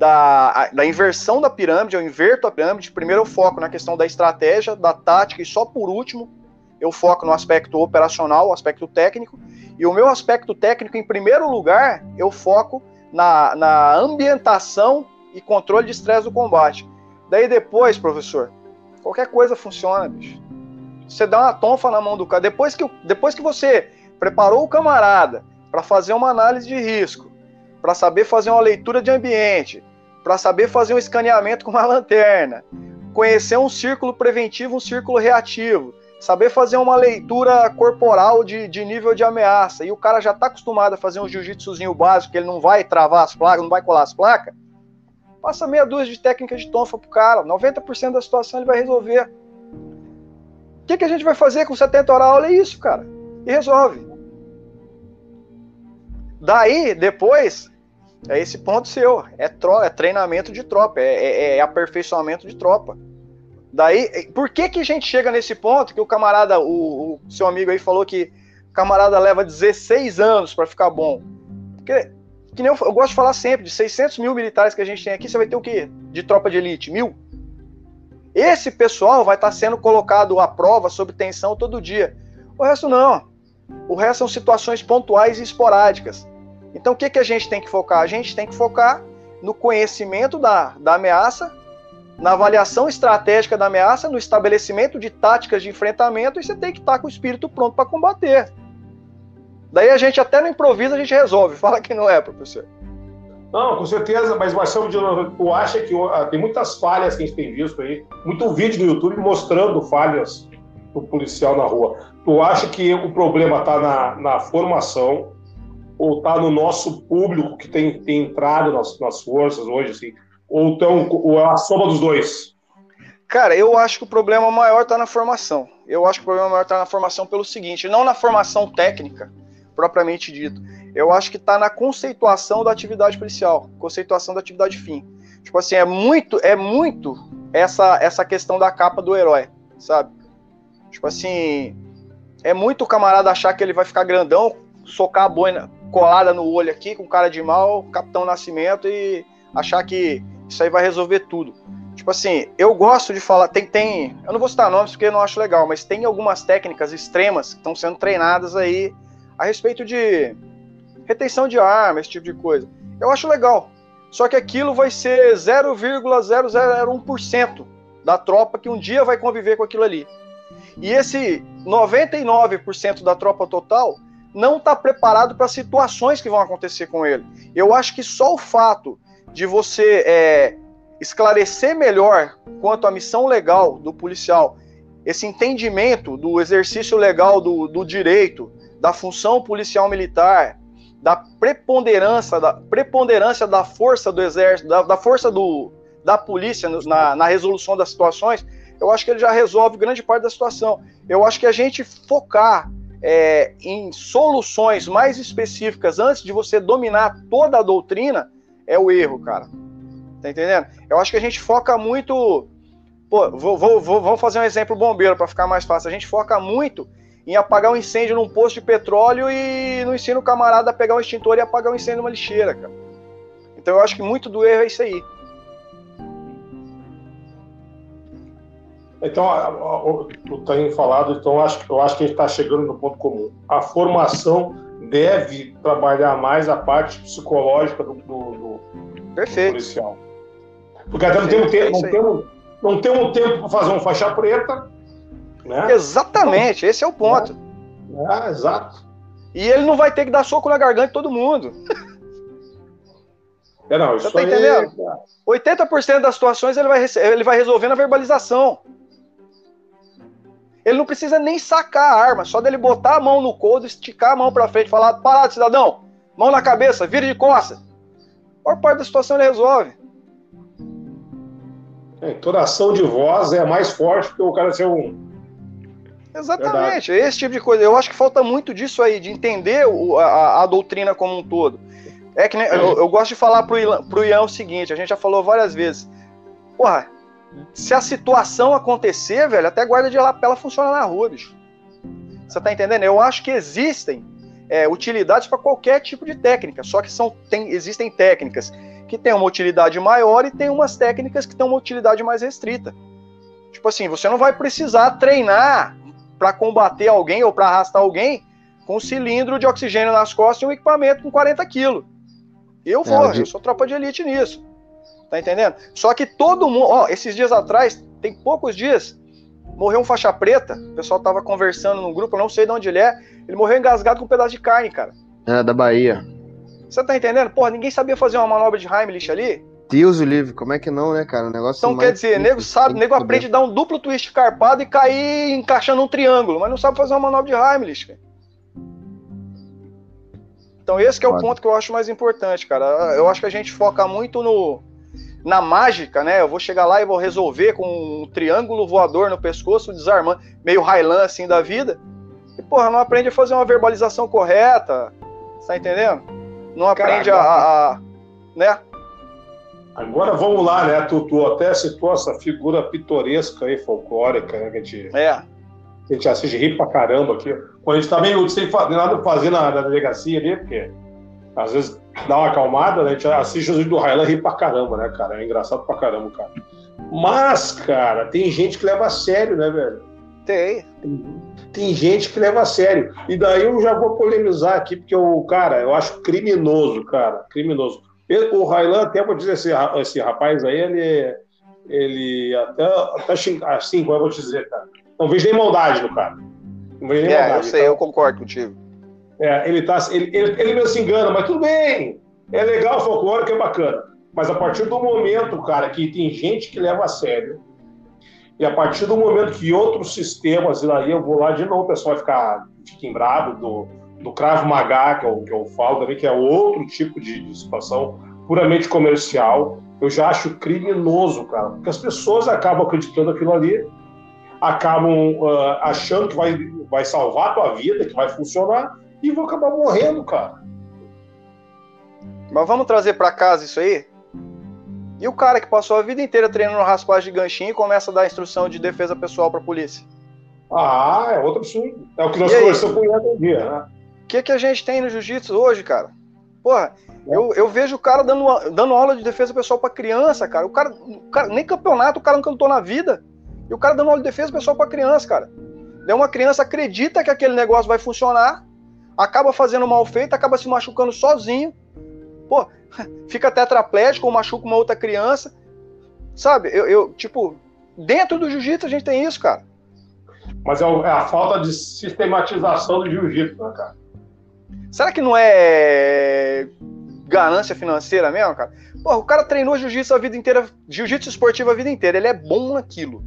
da, da inversão da pirâmide, eu inverto a pirâmide. Primeiro eu foco na questão da estratégia, da tática, e só por último eu foco no aspecto operacional, o aspecto técnico. E o meu aspecto técnico, em primeiro lugar, eu foco na, na ambientação e controle de estresse do combate. Daí depois, professor, qualquer coisa funciona, bicho. Você dá uma tonfa na mão do cara. Depois que, depois que você preparou o camarada para fazer uma análise de risco, para saber fazer uma leitura de ambiente, para saber fazer um escaneamento com uma lanterna, conhecer um círculo preventivo, um círculo reativo, saber fazer uma leitura corporal de, de nível de ameaça, e o cara já está acostumado a fazer um jiu-jitsuzinho básico, que ele não vai travar as placas, não vai colar as placas, Passa meia dúzia de técnicas de tonfa pro cara, 90% da situação ele vai resolver. O que, que a gente vai fazer com 70 horas aula? É isso, cara. E resolve. Daí, depois, é esse ponto seu. É, tro é treinamento de tropa, é, é, é, aperfeiçoamento de tropa. Daí, por que, que a gente chega nesse ponto que o camarada, o, o seu amigo aí falou que camarada leva 16 anos para ficar bom. Porque, que nem eu, eu, gosto de falar sempre, de 600 mil militares que a gente tem aqui, você vai ter o quê? De tropa de elite? Mil? Esse pessoal vai estar tá sendo colocado à prova sob tensão todo dia. O resto não. O resto são situações pontuais e esporádicas. Então o que, que a gente tem que focar? A gente tem que focar no conhecimento da, da ameaça, na avaliação estratégica da ameaça, no estabelecimento de táticas de enfrentamento e você tem que estar com o espírito pronto para combater. Daí a gente até no improviso a gente resolve. Fala que não é, professor. Não, com certeza, mas Marcelo, tu acha que tem muitas falhas que a gente tem visto aí, muito vídeo no YouTube mostrando falhas do policial na rua. Tu acha que o problema está na, na formação ou está no nosso público que tem, tem entrado nas, nas forças hoje, assim? Ou, tão, ou é a soma dos dois? Cara, eu acho que o problema maior está na formação. Eu acho que o problema maior está na formação pelo seguinte, não na formação técnica, propriamente dito. Eu acho que está na conceituação da atividade policial, conceituação da atividade fim. Tipo assim, é muito, é muito essa essa questão da capa do herói, sabe? Tipo assim, é muito o camarada achar que ele vai ficar grandão, socar a boina colada no olho aqui, com cara de mal, Capitão Nascimento, e achar que isso aí vai resolver tudo. Tipo assim, eu gosto de falar, tem, tem, eu não vou citar nomes porque eu não acho legal, mas tem algumas técnicas extremas que estão sendo treinadas aí a respeito de retenção de arma, esse tipo de coisa. Eu acho legal. Só que aquilo vai ser 0,001% da tropa que um dia vai conviver com aquilo ali. E esse 99% da tropa total não está preparado para situações que vão acontecer com ele. Eu acho que só o fato de você é, esclarecer melhor quanto à missão legal do policial, esse entendimento do exercício legal do, do direito, da função policial militar, da preponderância da, preponderância da força do exército, da, da força do, da polícia na, na resolução das situações, eu acho que ele já resolve grande parte da situação. Eu acho que a gente focar é, em soluções mais específicas antes de você dominar toda a doutrina é o erro, cara. Tá entendendo? Eu acho que a gente foca muito. Pô, vou, vou, vou, vamos fazer um exemplo bombeiro para ficar mais fácil. A gente foca muito em apagar um incêndio num posto de petróleo e não ensina o camarada a pegar um extintor e apagar um incêndio numa lixeira, cara. Então eu acho que muito do erro é isso aí. Então, tu tem falado, então eu acho, eu acho que a gente está chegando no ponto comum. A formação deve trabalhar mais a parte psicológica do, do, do, do policial. Porque até não temos tempo, não temos, não temos tempo para fazer uma faixa preta, né? Exatamente, esse é o ponto. É, é, exato. E ele não vai ter que dar soco na garganta de todo mundo. É, não, isso Você tá entendendo? É... 80% das situações ele vai, ele vai resolver na verbalização. Ele não precisa nem sacar a arma, só dele botar a mão no couro, esticar a mão para frente, falar: parado, cidadão, mão na cabeça, vira de costas. A maior parte da situação ele resolve. A é, entonação de voz é mais forte que o cara ser um Exatamente, Verdade. esse tipo de coisa. Eu acho que falta muito disso aí, de entender o, a, a, doutrina como um todo. É que eu, eu, gosto de falar pro, Ilan, pro Ian o seguinte: a gente já falou várias vezes. Porra, se a situação acontecer, velho, até guarda de lapela funciona na rua, bicho. Você tá entendendo? Eu acho que existem é, utilidades para qualquer tipo de técnica, só que são, tem, existem técnicas que têm uma utilidade maior e tem umas técnicas que têm uma utilidade mais restrita. Tipo assim, você não vai precisar treinar para combater alguém ou para arrastar alguém com um cilindro de oxigênio nas costas e um equipamento com 40 quilos. Eu vou, é, eu sou tropa de elite nisso. Tá entendendo? Só que todo mundo, ó, esses dias atrás, tem poucos dias, morreu um faixa preta. O pessoal tava conversando no grupo, eu não sei de onde ele é. Ele morreu engasgado com um pedaço de carne, cara. É, da Bahia. Você tá entendendo? Porra, ninguém sabia fazer uma manobra de Heimlich ali. Deus o livre, como é que não, né, cara? O negócio Então quer dizer, nego sabe, nego aprende a dar um duplo twist carpado e cair encaixando um triângulo, mas não sabe fazer uma manobra de Heimlich, cara. Então esse é o ponto que eu acho mais importante, cara. Eu acho que a gente foca muito no na mágica, né? Eu vou chegar lá e vou resolver com um triângulo voador no pescoço, desarmando, meio Railan assim da vida. E, porra, não aprende a fazer uma verbalização correta, tá entendendo? Não aprende Caraca. a, a, né? Agora vamos lá, né? Tu, tu até citou essa figura pitoresca aí, folclórica, né? Que a gente... É. a gente assiste rir pra caramba aqui. Quando a gente tá meio sem nada pra fazer na, na, delegacia ali, porque às vezes dá uma acalmada, né? A gente assiste os do Railan rir pra caramba, né, cara? É engraçado pra caramba, cara. Mas, cara, tem gente que leva a sério, né, velho? Tem. Tem gente que leva a sério. E daí eu já vou polemizar aqui, porque o cara, eu acho criminoso, cara. Criminoso. O Railan, até vou dizer, esse, esse rapaz aí, ele, ele até, até assim, como eu vou te dizer, cara. Não vejo nem maldade no cara. Não vejo nem é, maldade. Eu sei, tá? eu concordo contigo. É, ele, tá, ele, ele, ele mesmo se engana, mas tudo bem. É legal o folclore, é bacana. Mas a partir do momento, cara, que tem gente que leva a sério, e a partir do momento que outros sistemas, e aí eu vou lá de novo, o pessoal vai ficar fiquem bravo do, do Krav Maga, que eu, que eu falo também, que é outro tipo de, de situação puramente comercial, eu já acho criminoso, cara, porque as pessoas acabam acreditando aquilo ali, acabam uh, achando que vai, vai salvar a tua vida, que vai funcionar, e vão acabar morrendo, cara. Mas vamos trazer para casa isso aí? E o cara que passou a vida inteira treinando raspagem de ganchinho e começa a dar instrução de defesa pessoal para polícia? Ah, é outro absurdo. É o que nós conversamos com ele um dia, né? O que, que a gente tem no jiu-jitsu hoje, cara? Porra, eu, eu vejo o cara dando, dando aula de defesa pessoal para criança, cara. O, cara. o cara. Nem campeonato o cara não cantou na vida. E o cara dando aula de defesa pessoal para criança, cara. Daí uma criança acredita que aquele negócio vai funcionar, acaba fazendo mal feito, acaba se machucando sozinho. Pô, fica tetraplégico ou machuca uma outra criança. Sabe? Eu, eu tipo, dentro do jiu-jitsu a gente tem isso, cara. Mas é, é a falta de sistematização do jiu-jitsu, né, cara? Será que não é ganância financeira mesmo, cara? Porra, o cara treinou jiu-jitsu a vida inteira, jiu-jitsu esportivo a vida inteira, ele é bom naquilo.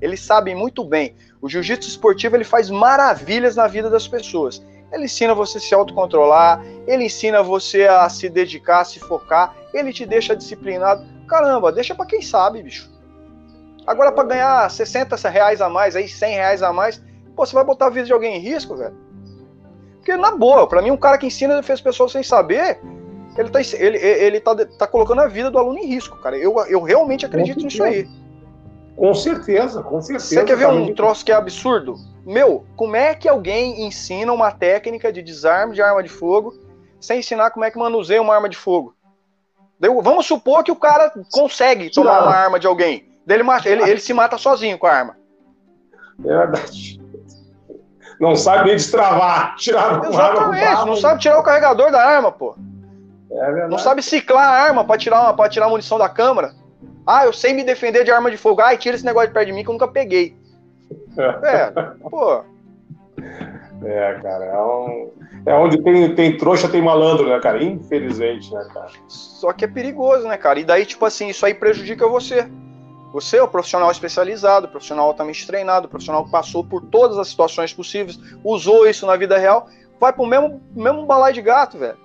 Ele sabe muito bem. O jiu-jitsu esportivo ele faz maravilhas na vida das pessoas. Ele ensina você a se autocontrolar, ele ensina você a se dedicar, a se focar, ele te deixa disciplinado. Caramba, deixa para quem sabe, bicho. Agora, para ganhar 60 reais a mais, aí 100 reais a mais, pô, você vai botar a vida de alguém em risco, velho? Porque, na boa, para mim, um cara que ensina defesa pessoal sem saber, ele tá, ele, ele tá, tá colocando a vida do aluno em risco, cara. Eu, eu realmente acredito nisso aí. Com certeza, com certeza. Você quer ver um troço que é absurdo? Meu, como é que alguém ensina uma técnica de desarme de arma de fogo sem ensinar como é que manuseia uma arma de fogo? Vamos supor que o cara consegue tomar uma arma de alguém. Ele, ele, ele se mata sozinho com a arma. É verdade. Não sabe nem destravar, tirar Exatamente, arma não sabe tirar o carregador da arma, pô. É verdade. Não sabe ciclar a arma para tirar, uma, pra tirar a munição da câmara. Ah, eu sei me defender de arma de fogo. Ai, tira esse negócio de perto de mim que eu nunca peguei. É, pô. É, cara, é, um, é onde tem, tem trouxa, tem malandro, né, cara? Infelizmente, né, cara? Só que é perigoso, né, cara? E daí, tipo assim, isso aí prejudica você. Você é o profissional especializado, profissional altamente treinado, profissional que passou por todas as situações possíveis, usou isso na vida real, vai pro mesmo, mesmo balai de gato, velho.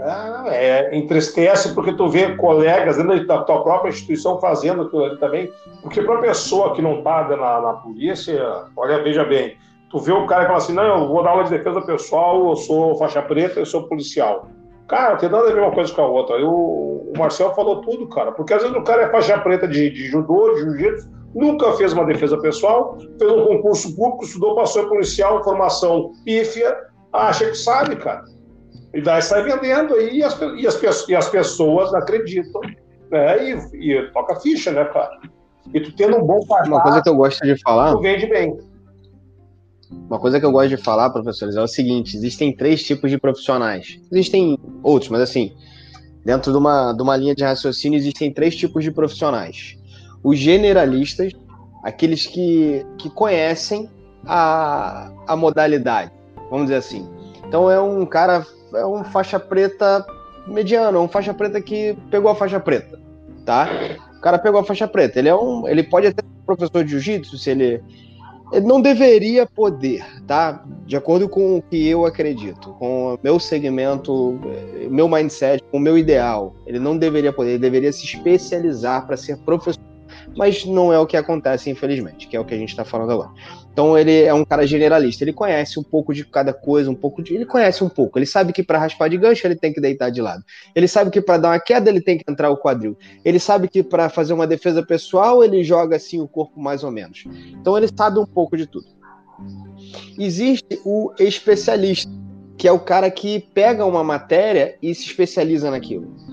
Ah, é, entristece porque tu vê colegas dentro da tua própria instituição fazendo aquilo ali também. Porque para pessoa que não está na, na polícia, olha, veja bem, tu vê o cara que fala assim: não, eu vou dar aula de defesa pessoal, eu sou faixa preta, eu sou policial. Cara, tem nada a ver uma coisa com a outra. Eu, o Marcel falou tudo, cara. Porque às vezes o cara é faixa preta de, de judô, de jiu-jitsu, nunca fez uma defesa pessoal, fez um concurso público, estudou, passou policial, formação pífia, acha que sabe, cara. E daí sai vendendo aí e as, e as, e as pessoas acreditam, né? E, e, toca ficha, né, cara? E tu tendo um bom parceiro. Uma coisa que eu gosto de falar. Tu vende bem. Uma coisa que eu gosto de falar, professores, é o seguinte: existem três tipos de profissionais. Existem outros, mas assim, dentro de uma, de uma linha de raciocínio, existem três tipos de profissionais. Os generalistas, aqueles que, que conhecem a, a modalidade, vamos dizer assim. Então é um cara é um faixa preta mediano, é um faixa preta que pegou a faixa preta, tá? O cara pegou a faixa preta. Ele é um, ele pode até ser professor de jiu-jitsu se ele ele não deveria poder, tá? De acordo com o que eu acredito, com o meu segmento, meu mindset, com o meu ideal, ele não deveria poder, ele deveria se especializar para ser professor mas não é o que acontece, infelizmente, que é o que a gente está falando agora. Então ele é um cara generalista, ele conhece um pouco de cada coisa, um pouco de. Ele conhece um pouco, ele sabe que para raspar de gancho ele tem que deitar de lado. Ele sabe que para dar uma queda ele tem que entrar o quadril. Ele sabe que para fazer uma defesa pessoal ele joga assim o corpo mais ou menos. Então ele sabe um pouco de tudo. Existe o especialista, que é o cara que pega uma matéria e se especializa naquilo.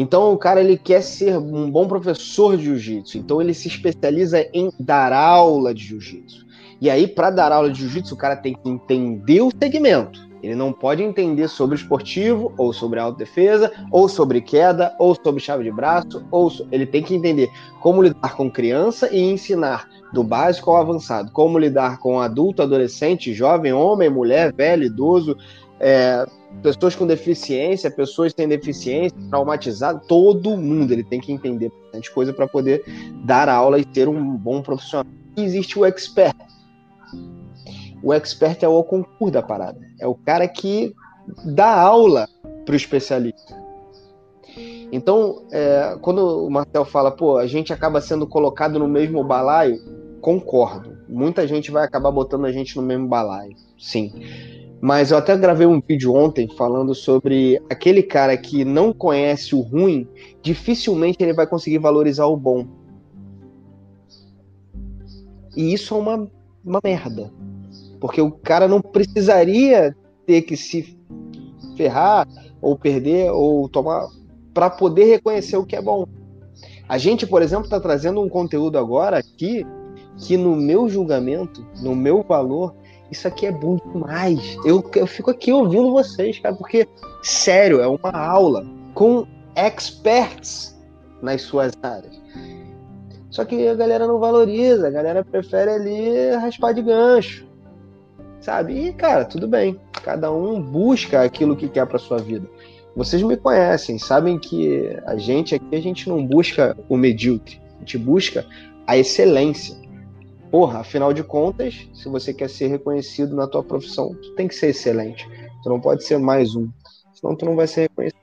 Então o cara ele quer ser um bom professor de jiu-jitsu, então ele se especializa em dar aula de jiu-jitsu. E aí para dar aula de jiu-jitsu o cara tem que entender o segmento. Ele não pode entender sobre esportivo, ou sobre autodefesa, ou sobre queda, ou sobre chave de braço, ou so... ele tem que entender como lidar com criança e ensinar do básico ao avançado, como lidar com adulto, adolescente, jovem, homem, mulher, velho, idoso, é, pessoas com deficiência, pessoas sem deficiência, traumatizado, todo mundo ele tem que entender bastante coisa para poder dar aula e ser um bom profissional. E existe o expert. O expert é o concurso da parada. É o cara que dá aula para o especialista. Então, é, quando o Marcel fala, pô, a gente acaba sendo colocado no mesmo balaio, concordo. Muita gente vai acabar botando a gente no mesmo balaio, sim. Mas eu até gravei um vídeo ontem falando sobre aquele cara que não conhece o ruim, dificilmente ele vai conseguir valorizar o bom. E isso é uma, uma merda. Porque o cara não precisaria ter que se ferrar, ou perder, ou tomar. para poder reconhecer o que é bom. A gente, por exemplo, está trazendo um conteúdo agora aqui que, no meu julgamento, no meu valor, isso aqui é bom demais. Eu, eu fico aqui ouvindo vocês, cara, porque, sério, é uma aula com experts nas suas áreas. Só que a galera não valoriza, a galera prefere ali raspar de gancho. Sabe? E, cara, tudo bem. Cada um busca aquilo que quer para sua vida. Vocês me conhecem, sabem que a gente aqui, a gente não busca o medíocre. A gente busca a excelência. Porra, afinal de contas, se você quer ser reconhecido na tua profissão, tu tem que ser excelente. Tu não pode ser mais um. Senão tu não vai ser reconhecido.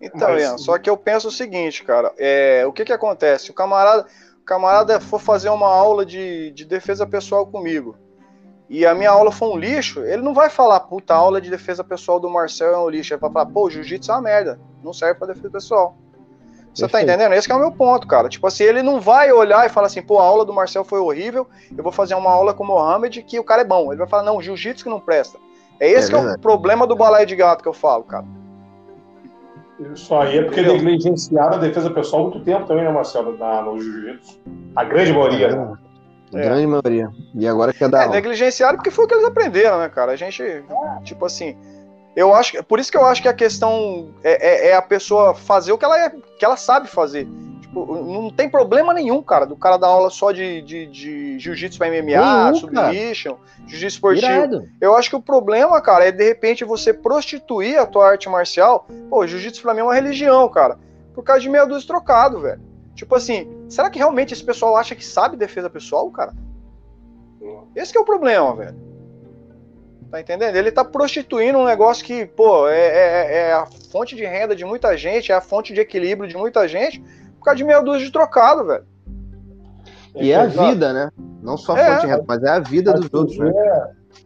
Então, Mas... Ian, só que eu penso o seguinte, cara. É, o que que acontece? O camarada, o camarada for fazer uma aula de, de defesa pessoal comigo e a minha aula for um lixo, ele não vai falar, puta, a aula de defesa pessoal do Marcel é um lixo. Ele vai falar, pô, jiu-jitsu é uma merda. Não serve pra defesa pessoal. Você tá entendendo? Esse é o meu ponto, cara. Tipo assim, ele não vai olhar e falar assim, pô, a aula do Marcel foi horrível, eu vou fazer uma aula com o Mohamed que o cara é bom. Ele vai falar, não, jiu-jitsu que não presta. É esse é que é o problema do balaio de gato que eu falo, cara. Isso aí é porque negligenciaram a defesa pessoal há muito tempo também, né, Marcelo, na, no jiu-jitsu. A grande maioria, é. né? É. Grande maioria. E agora quer dar. É, negligenciaram porque foi o que eles aprenderam, né, cara? A gente, tipo assim. Eu acho, por isso que eu acho que a questão é, é, é a pessoa fazer o que ela, é, que ela sabe fazer. Tipo, não tem problema nenhum, cara, do cara dar aula só de, de, de jiu-jitsu pra MMA, submission, jiu-jitsu esportivo. Irado. Eu acho que o problema, cara, é de repente você prostituir a tua arte marcial. Pô, jiu-jitsu pra mim é uma religião, cara. Por causa de meia dúzia trocado, velho. Tipo assim, será que realmente esse pessoal acha que sabe defesa pessoal, cara? Esse é o problema, velho. Tá entendendo? Ele tá prostituindo um negócio que, pô, é, é, é, a fonte de renda de muita gente, é a fonte de equilíbrio de muita gente, por causa de meia dúzia de trocado, velho. E é a vida, né? Não só a é. fonte de renda, mas é a vida dos outros, né?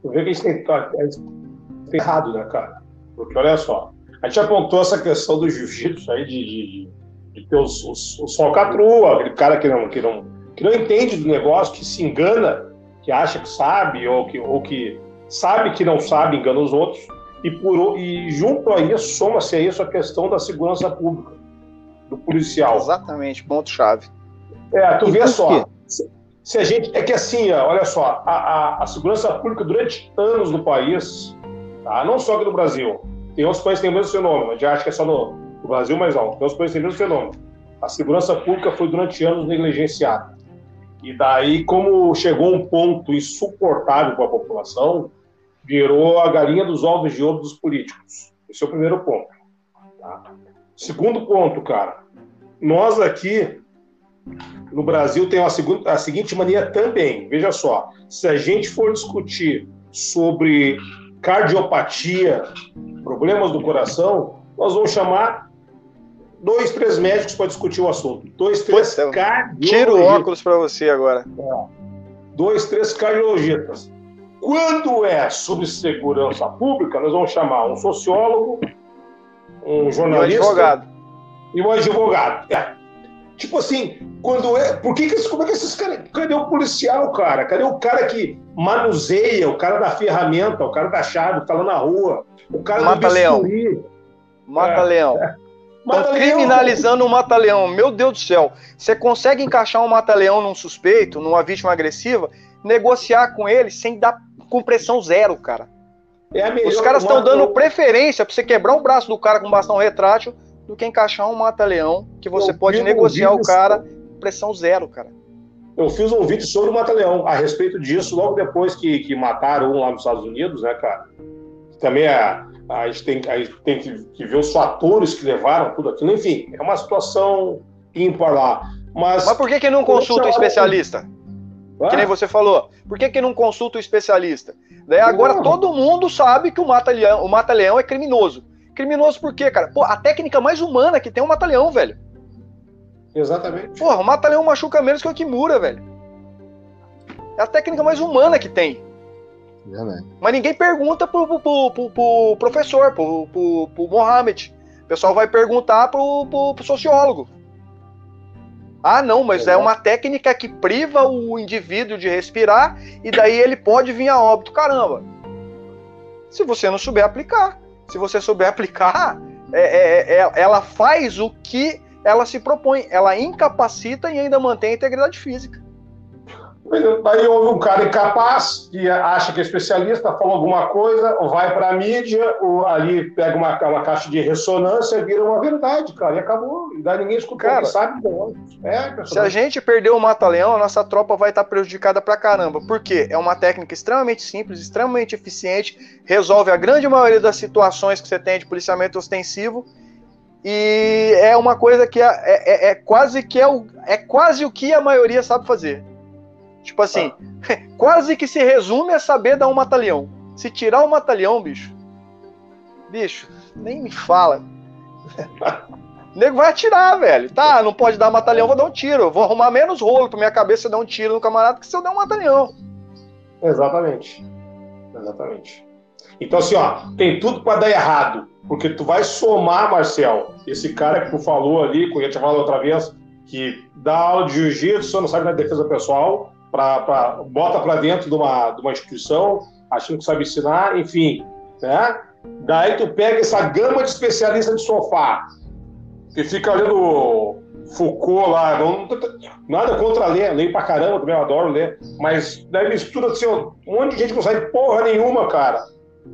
Tu vê que a gente tem, tem errado, né, cara? Porque olha só, a gente apontou essa questão do jiu-jitsu aí de, de de ter os, os, os falcatrua, aquele cara que não, que, não, que não entende do negócio, que se engana, que acha que sabe, ou que, ou que sabe que não sabe, engana os outros. E, por, e junto a isso, soma-se a isso a questão da segurança pública, do policial. Exatamente, ponto-chave. É, tu e vê só. Se, se, a gente. É que assim, olha só, a, a, a, segurança pública durante anos no país, tá? não só aqui no Brasil, tem outros países que têm o mesmo fenômeno, a gente acha que é só no, o Brasil mais alto. Nós conhecemos o fenômeno. A segurança pública foi durante anos negligenciada. E daí, como chegou um ponto insuportável para a população, virou a galinha dos ovos de ouro dos políticos. Esse é o primeiro ponto. Tá? Segundo ponto, cara, nós aqui no Brasil tem segunda, a seguinte mania também. Veja só, se a gente for discutir sobre cardiopatia, problemas do coração, nós vamos chamar dois, três médicos para discutir o assunto. Dois, três é, cardiologistas. Tira o óculos para você agora. É. Dois, três cardiologistas. Quando é sobre segurança pública, nós vamos chamar um sociólogo, um jornalista. E um advogado. E um advogado. É. Tipo assim, quando é. Por que, que como é que esses caras. Cadê o policial, cara? Cadê o cara que manuseia, o cara da ferramenta, o cara da chave, que tá lá na rua, o cara Mata do leão. bisturi? Mata-leão. É. Estão criminalizando o mata-leão. Meu Deus do céu. Você consegue encaixar um mata-leão num suspeito, numa vítima agressiva, negociar com ele sem dar com pressão zero, cara. É a melhor- Os caras estão dando preferência pra você quebrar o braço do cara com bastão retrátil do que encaixar um mata-leão que você Eu pode vi um negociar o cara com pressão zero, cara. Eu fiz um vídeo sobre o Mata-Leão a respeito disso, logo depois que, que mataram um lá nos Estados Unidos, né, cara? Também a, a gente tem, a gente tem que, que ver os fatores que levaram tudo aquilo. Enfim, é uma situação ímpar lá. Mas, Mas por que, que não consulta o especialista? Ah, Que nem você falou. Por que, que não consulta o especialista? Daí agora Não. todo mundo sabe que o mata-leão o mata-leão é criminoso. Criminoso por quê, cara? Pô, a técnica mais humana que tem é o mata-leão, velho. Exatamente. Porra, o mata-leão machuca menos que o Kimura, velho. É a técnica mais humana que tem. Verdade. Mas ninguém pergunta pro, pro, pro- pro- pro professor, pro, pro, pro Mohamed. O pessoal vai perguntar pro, pro- pro sociólogo. Ah, não, mas é uma técnica que priva o indivíduo de respirar e daí ele pode vir a óbito. Caramba. Se você não souber aplicar. Se você souber aplicar, é- é- é- ela faz o que ela se propõe. Ela incapacita e ainda mantém a integridade física. Daí houve um cara incapaz que acha que é especialista, falou alguma coisa, vai para a mídia, ou ali pega uma, uma caixa de ressonância, vira uma verdade, cara, e acabou. E daí ninguém escutou, Cara, sabe. É, Se a gente perder o Mata-Leão, a nossa tropa vai estar prejudicada pra caramba. Por quê? É uma técnica extremamente simples, extremamente eficiente, resolve a grande maioria das situações que você tem de policiamento ostensivo. E é uma coisa que é, é- é quase que é, o, é quase o que a maioria sabe fazer. Tipo assim, quase que se resume a saber dar um mata-leão. Se tirar o mata-leão, bicho, bicho, nem me fala. O nego vai atirar, velho. Tá, não pode dar mata-leão, vou dar um tiro. Vou arrumar menos rolo pra minha cabeça dar um tiro no camarada que se eu der um mata-leão. Exatamente. Exatamente. Então, assim, ó, tem tudo para dar errado. Porque tu vai somar, Marcel, esse cara que tu falou ali, que eu ia te falar outra vez, que dá aula de jiu-jitsu, não sabe na defesa pessoal, pra, pra, bota para dentro de uma, de uma instituição, achando que sabe ensinar, enfim, né? Daí tu pega essa gama de especialistas de sofá, que fica olhando Foucault lá, não, nada contra ler, leio pra caramba, também eu adoro ler, mas daí mistura assim, um monte de gente que não sabe porra nenhuma, cara.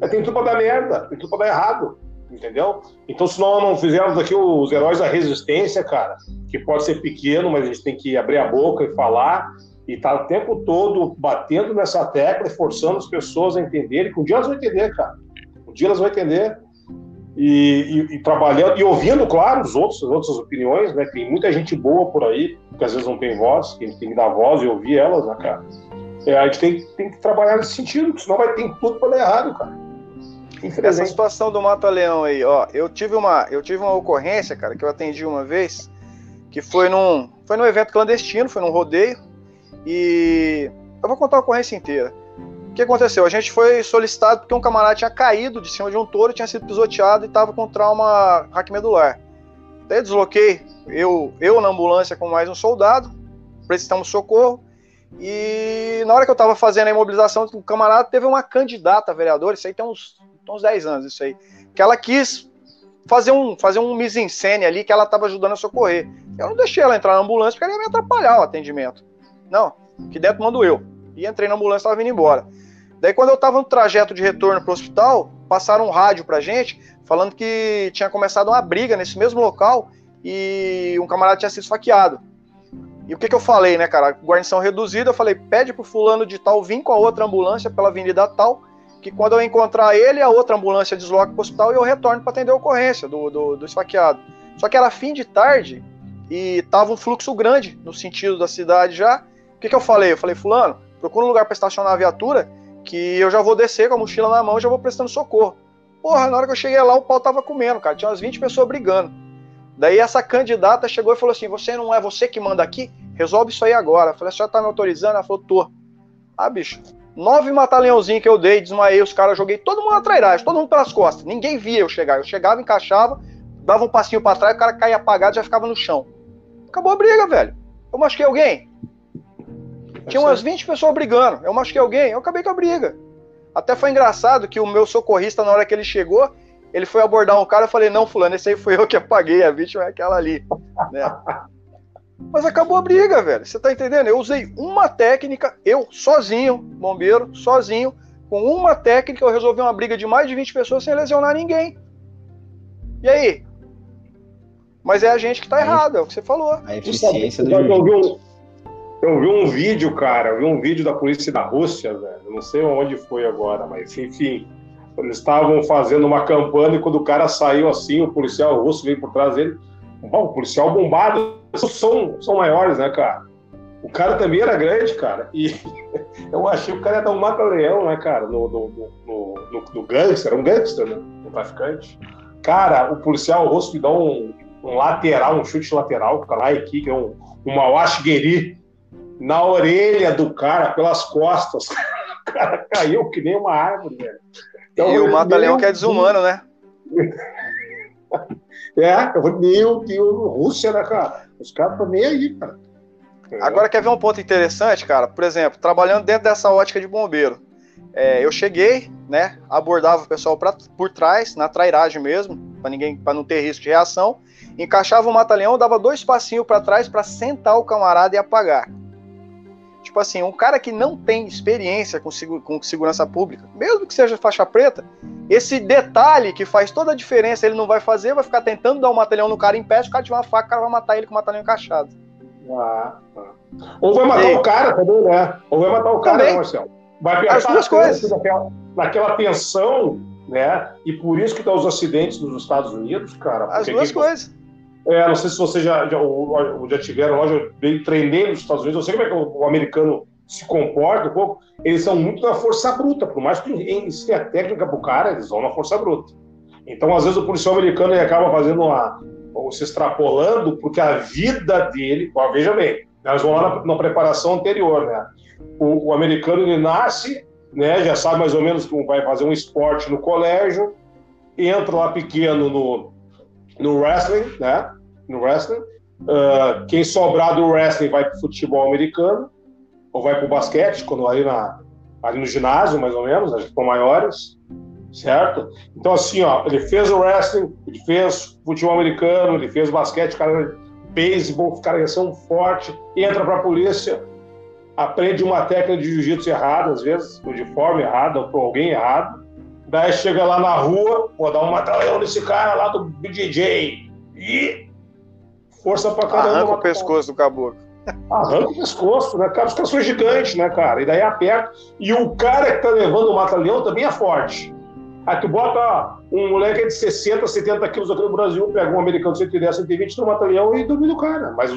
É, Tem tudo pra dar merda, tem tudo pra dar errado, entendeu? Então, se nós não fizermos aqui os heróis da resistência, cara, que pode ser pequeno, mas a gente tem que abrir a boca e falar, e tá o tempo todo batendo nessa tecla e forçando as pessoas a entenderem, que um dia elas vão entender, cara. Um dia elas vão entender e, e- e trabalhando e ouvindo, claro, os outros, as outras opiniões, né? Tem muita gente boa por aí, que às vezes não tem voz, que a gente tem que dar voz e ouvir elas, né, cara? É, a gente tem, tem que trabalhar nesse sentido, porque senão vai ter tudo para dar errado, cara. Essa situação do Mata-Leão aí, ó, eu tive uma, eu tive uma ocorrência, cara, que eu atendi uma vez, que foi num, foi num evento clandestino, foi num rodeio, e eu vou contar a ocorrência inteira. O que aconteceu? A gente foi solicitado porque um camarada tinha caído de cima de um touro, tinha sido pisoteado e estava com trauma raquimedular. Daí eu desloquei, eu, eu na ambulância com mais um soldado, prestamos socorro, e na hora que eu estava fazendo a imobilização, o camarada teve uma candidata a vereadora, isso aí tem uns, tem uns 10 anos, isso aí, que ela quis fazer um, fazer um mise-en-scène ali, que ela estava ajudando a socorrer. Eu não deixei ela entrar na ambulância porque ela ia me atrapalhar o atendimento. Não, que dentro mando eu. E entrei na ambulância e estava vindo embora. Daí quando eu estava no trajeto de retorno para o hospital, passaram um rádio pra gente, falando que tinha começado uma briga nesse mesmo local e um camarada tinha sido esfaqueado. E o que, que eu falei, né, cara? Guarnição reduzida, eu falei, pede pro fulano de tal vir com a outra ambulância pela avenida tal, que quando eu encontrar ele, a outra ambulância desloca pro hospital e eu retorno para atender a ocorrência do, do, do esfaqueado. Só que era fim de tarde e tava um fluxo grande no sentido da cidade já. Que, que eu falei? Eu falei, fulano, procura um lugar para estacionar a viatura, que eu já vou descer com a mochila na mão e já vou prestando socorro. Porra, na hora que eu cheguei lá, o pau tava comendo, cara. Tinha umas 20 pessoas brigando. Daí essa candidata chegou e falou assim: Você não é você que manda aqui? Resolve isso aí agora. Eu falei: A senhora tá me autorizando? Ela falou: Tô. Ah, bicho, nove mata-leãozinhos que eu dei, desmaiei os caras, joguei todo mundo trairagem, todo mundo pelas costas. Ninguém via eu chegar. Eu chegava, encaixava, dava um passinho para trás, o cara caía apagado e já ficava no chão. Acabou a briga, velho. Eu machuquei alguém? Tinha umas 20 pessoas brigando. Eu machuquei alguém? Eu acabei com a briga. Até foi engraçado que o meu socorrista, na hora que ele chegou, ele foi abordar um cara, eu falei, não, fulano, esse aí foi eu que apaguei, a vítima é aquela ali. Né? Mas acabou a briga, velho. Você tá entendendo? Eu usei uma técnica, eu, sozinho, bombeiro, sozinho, com uma técnica, eu resolvi uma briga de mais de 20 pessoas sem lesionar ninguém. E aí? Mas é a gente que tá errado, é o que você falou. A eficiência do eu vi um vídeo, cara, eu vi um vídeo da polícia da Rússia, velho. Não sei onde foi agora, mas enfim. Eles estavam fazendo uma campanha e quando o cara saiu assim, o policial russo veio por trás dele. Bom, o policial bombado são, são maiores, né, cara? O cara também era grande, cara. E eu achei que o cara ia dar um mata-leão, né, cara, no, no, no, no, no gangster, um gangster, né? Um traficante. Cara, o policial russo me dá um, um lateral, um chute lateral, cara, aqui, que é um, uma washgueri na orelha do cara, pelas costas. O cara caiu que nem uma árvore, velho. Então, e o mata-leão que é desumano, né? É, meu Deus, Rússia, né, cara? Os caras estão nem aí, cara. É. Agora, quer ver um ponto interessante, cara? Por exemplo, trabalhando dentro dessa ótica de bombeiro. É, eu cheguei, né? Abordava o pessoal pra, por trás, na trairagem mesmo, para ninguém, para não ter risco de reação. Encaixava o mata-leão, dava dois passinhos para trás para sentar o camarada e apagar. Tipo assim, um cara que não tem experiência com, com segurança pública, mesmo que seja faixa preta, esse detalhe que faz toda a diferença ele não vai fazer, vai ficar tentando dar um matalhão no cara em pé, se o cara tiver uma faca, o cara vai matar ele com o matalhão encaixado. Ah, ah. Ou vai matar o cara também, né? Ou vai matar o cara, né, Marcelo? Vai As duas coisas. Naquela, naquela tensão, né? E por isso que dá os acidentes nos Estados Unidos, cara. As duas coisas. É, não sei se vocês já, já, já tiveram lá, já treinei nos Estados Unidos, eu sei como é que o, o americano se comporta um pouco. Eles são muito na força bruta, por mais que ensine a técnica pro cara, eles vão na força bruta. Então, às vezes, o policial americano ele acaba fazendo uma. ou se extrapolando, porque a vida dele. Ó, veja bem, nós vamos lá na, na preparação anterior, né? O, o, americano ele nasce, né? Já sabe mais ou menos como vai fazer um esporte no colégio, entra lá pequeno no, no wrestling, né? No wrestling. Uh, quem sobrar do wrestling vai para o futebol americano ou vai para o basquete, quando ali, na, ali no ginásio, mais ou menos, as ficam maiores, certo? Então, assim, ó, ele fez o wrestling, ele fez futebol americano, ele fez basquete, cara, beisebol, cara, são forte, entra para a polícia, aprende uma técnica de jiu-jitsu errada, às vezes, de forma errada, ou por alguém errado, Daí chega lá na rua, vou dar um mata-leão nesse cara lá do BJJ. E força pra caramba. Arranca o pescoço do caboclo. Arranca o pescoço, né, cara? Os caras são gigantes, né, cara? E daí aperta. E o cara que tá levando o mata-leão também é forte. Aí tu bota um moleque de 60, 70 quilos aqui no Brasil, pega um americano de 110, 120 no mata-leão e domina o cara. Mas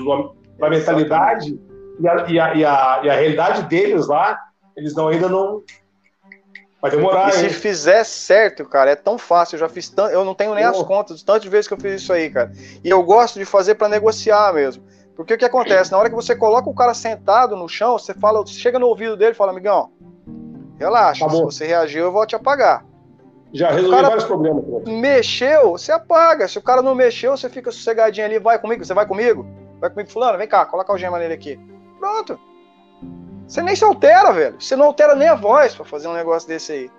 a mentalidade e a, e, a, e, a, e a realidade deles lá, eles não, ainda não, Vai demorar, E se fizer certo, cara, é tão fácil. Eu já fiz tanto. Eu não tenho nem oh. as contas, tantas vezes que eu fiz isso aí, cara. E eu gosto de fazer para negociar mesmo. Porque o que acontece? Na hora que você coloca o cara sentado no chão, você fala, você chega no ouvido dele e fala, amigão, relaxa, se você reagiu, eu vou te apagar. Já resolvi vários problemas. Mexeu, você apaga. Se o cara não mexeu, você fica sossegadinho ali, vai comigo, você vai comigo? Vai comigo, fulano, vem cá, coloca o gema nele aqui. Pronto. Você nem se altera, velho. Você não altera nem a voz para fazer um negócio desse aí.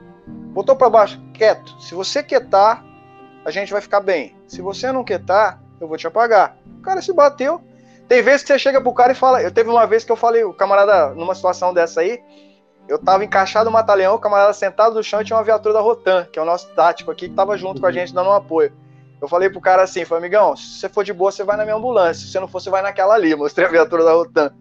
Botou para baixo, quieto. Se você quietar, a gente vai ficar bem. Se você não quietar, eu vou te apagar. O cara se bateu. Tem vezes que você chega pro cara e fala. Eu teve uma vez que eu falei, o camarada, numa situação dessa aí, eu tava encaixado no Mata-Leão, o camarada sentado no chão e tinha uma viatura da Rotan, que é o nosso tático aqui, que tava junto com a gente dando um apoio. Eu falei pro cara assim, falei, amigão, se você for de boa, você vai na minha ambulância. Se você não for, você vai naquela ali. Mostrei a viatura da Rotan.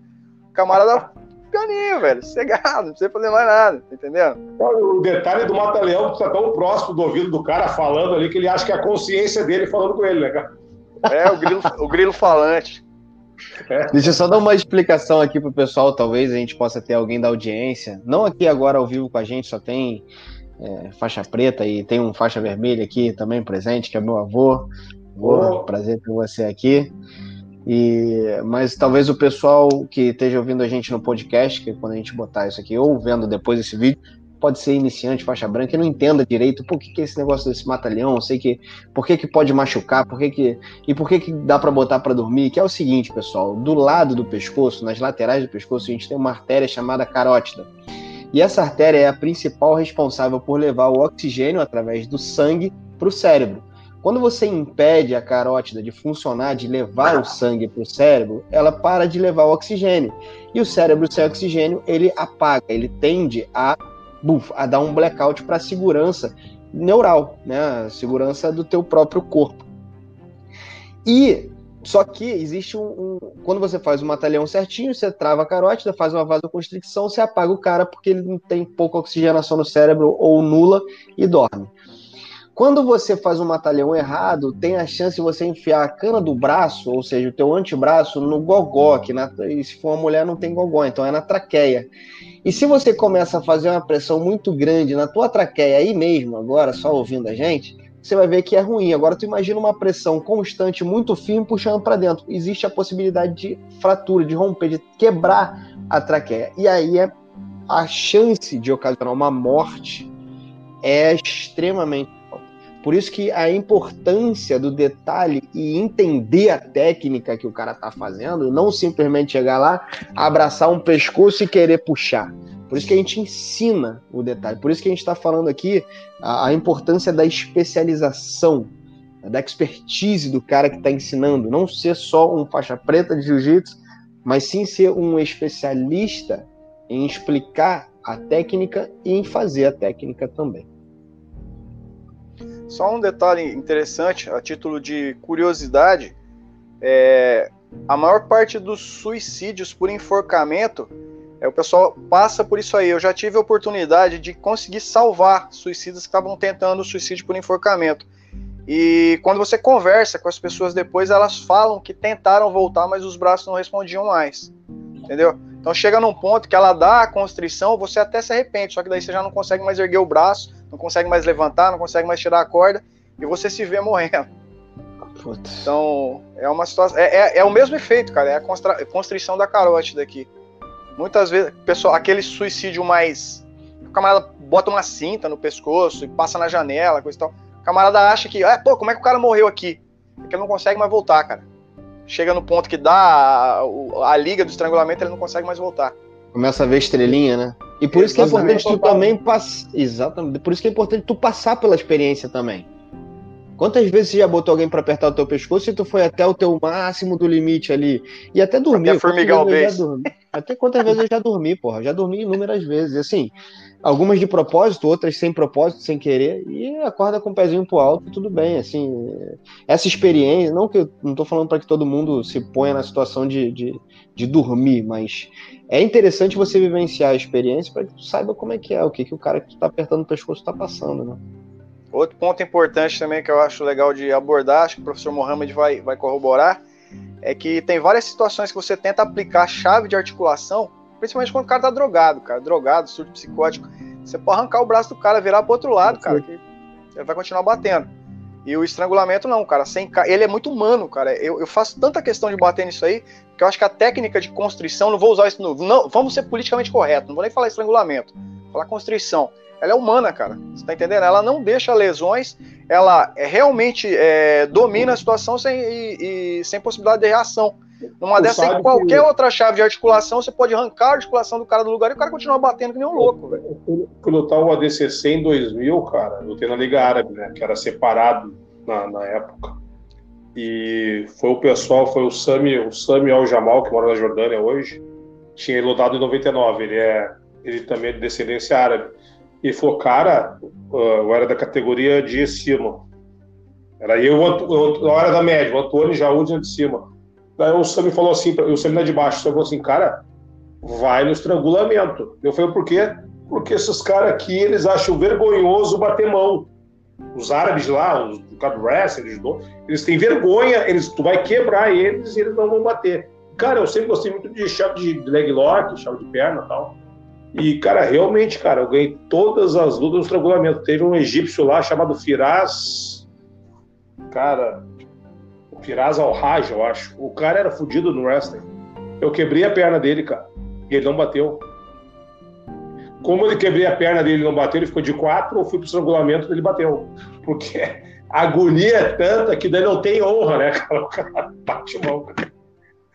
O camarada pianinho, velho, sossegado, não precisa fazer mais nada, entendendo? O detalhe do Mata-Leão que tá tão próximo do ouvido do cara falando ali que ele acha que é a consciência dele falando com ele, né, cara? É, o grilo, o grilo falante. É. Deixa eu só dar uma explicação aqui pro pessoal, talvez a gente possa ter alguém da audiência. Não aqui agora ao vivo com a gente, só tem é, faixa preta e tem um faixa vermelha aqui também presente, que é meu avô. Vou, oh. prazer ter você aqui. E, mas talvez o pessoal que esteja ouvindo a gente no podcast, que quando a gente botar isso aqui, ou vendo depois esse vídeo, pode ser iniciante, faixa branca, e não entenda direito por que, que esse negócio desse mata-leão, sei que por que, que pode machucar, por que que, e por que, que dá para botar para dormir, que é o seguinte, pessoal, do lado do pescoço, nas laterais do pescoço, a gente tem uma artéria chamada carótida. E essa artéria é a principal responsável por levar o oxigênio através do sangue para o cérebro. Quando você impede a carótida de funcionar, de levar o sangue para o cérebro, ela para de levar o oxigênio. E o cérebro sem oxigênio, ele apaga, ele tende a, buf, a dar um blackout para a segurança neural, né? A segurança do teu próprio corpo. E só que existe um, um, Quando você faz o matalhão certinho, você trava a carótida, faz uma vasoconstricção, você apaga o cara porque ele não tem pouca oxigenação no cérebro ou nula e dorme. Quando você faz um matalhão errado, tem a chance de você enfiar a cana do braço, ou seja, o teu antebraço, no gogó, que na, se for uma mulher não tem gogó, então é na traqueia. E se você começa a fazer uma pressão muito grande na tua traqueia aí mesmo, agora, só ouvindo a gente, você vai ver que é ruim. Agora tu imagina uma pressão constante, muito firme, puxando para dentro. Existe a possibilidade de fratura, de romper, de quebrar a traqueia. E aí é a chance de ocasionar uma morte é extremamente por isso que a importância do detalhe e entender a técnica que o cara tá fazendo, não simplesmente chegar lá, abraçar um pescoço e querer puxar. Por isso que a gente ensina o detalhe. Por isso que a gente está falando aqui a, a, importância da especialização, da expertise do cara que está ensinando. Não ser só um faixa preta de jiu-jitsu, mas sim ser um especialista em explicar a técnica e em fazer a técnica também. Só um detalhe interessante, a título de curiosidade, é, a maior parte dos suicídios por enforcamento, é, o pessoal passa por isso aí. Eu já tive a oportunidade de conseguir salvar suicidas que estavam tentando suicídio por enforcamento. E quando você conversa com as pessoas depois, elas falam que tentaram voltar, mas os braços não respondiam mais. Entendeu? Então chega num ponto que ela dá a constrição, você até se arrepende, só que daí você já não consegue mais erguer o braço, não consegue mais levantar, não consegue mais tirar a corda e você se vê morrendo. Putz. Então, é uma situação. É, é, é, o mesmo efeito, cara. É a constra, constrição da carótida aqui. Muitas vezes, pessoal, aquele suicídio mais. O camarada bota uma cinta no pescoço e passa na janela, coisa e tal. O camarada acha que, ah, pô, como é que o cara morreu aqui? Porque ele não consegue mais voltar, cara. Chega no ponto que dá a, a, a liga do estrangulamento, ele não consegue mais voltar. Começa a ver estrelinha, né? E por isso que é importante tu também passar. Exatamente. Por isso que é importante tu passar pela experiência também. Quantas vezes você já botou alguém para apertar o teu pescoço e tu foi até o teu máximo do limite ali? E até dormir. Até formigão Até quantas vezes eu já dormi, porra? Já dormi inúmeras vezes. Assim, algumas de propósito, outras sem propósito, sem querer, e acorda com o pezinho pro alto, tudo bem, assim, essa experiência, não que eu não tô falando para que todo mundo se ponha na situação de, de, de dormir, mas é interessante você vivenciar a experiência para que tu saiba como é que é, o que, que o cara que tu tá apertando o pescoço está passando, né? Outro ponto importante também que eu acho legal de abordar, acho que o professor Mohamed vai, vai corroborar, é que tem várias situações que você tenta aplicar chave de articulação, principalmente quando o cara tá drogado, cara, drogado, surto psicótico. Você pode arrancar o braço do cara, virar pro outro lado, cara, que ele vai continuar batendo. E o estrangulamento não, cara. Sem, ele é muito humano, cara. Eu, eu, faço tanta questão de bater nisso aí, que eu acho que a técnica de constrição, não vou usar isso novo. Não, vamos ser politicamente correto, não vou nem falar estrangulamento. Falar constrição. Ela é humana, cara. Você tá entendendo? Ela não deixa lesões, ela é, realmente é, domina a situação sem, e, e, sem possibilidade de reação. Numa dessa, em qualquer que... outra chave de articulação, você pode arrancar a articulação do cara do lugar e o cara continua batendo que nem um louco, velho. Eu lutar o ADCC em 2000, cara, eu lutei na Liga Árabe, né, que era separado na, na época. E foi o pessoal, foi o Sami, o Sami Al Jamal, que mora na Jordânia hoje, tinha lutado em 99, ele é ele também é de descendência árabe. E falou, cara, eu era da categoria de cima. Era eu, eu, eu era da média, o Antônio Jaúde de cima. Daí o Sam falou assim, o Sam é de baixo, o Sam falou assim, cara, vai no estrangulamento. Eu falei, por quê? Porque esses caras aqui, eles acham vergonhoso bater mão. Os árabes lá, os do wrestling, eles têm vergonha, eles, tu vai quebrar eles e eles não vão bater. Cara, eu sempre gostei muito de chave de leg lock, chave de perna e tal. E, cara, realmente, cara, eu ganhei todas as lutas no estrangulamento. Teve um egípcio lá chamado Firaz. Cara, Firaz Al-Raj, eu acho. O cara era fodido no wrestling. Eu quebrei a perna dele, cara. E ele não bateu. como ele quebrei a perna dele não bateu, ele ficou de quatro, ou fui pro estrangulamento ele bateu. Porque a agonia é tanta que daí não tem honra, né, O cara bate mão.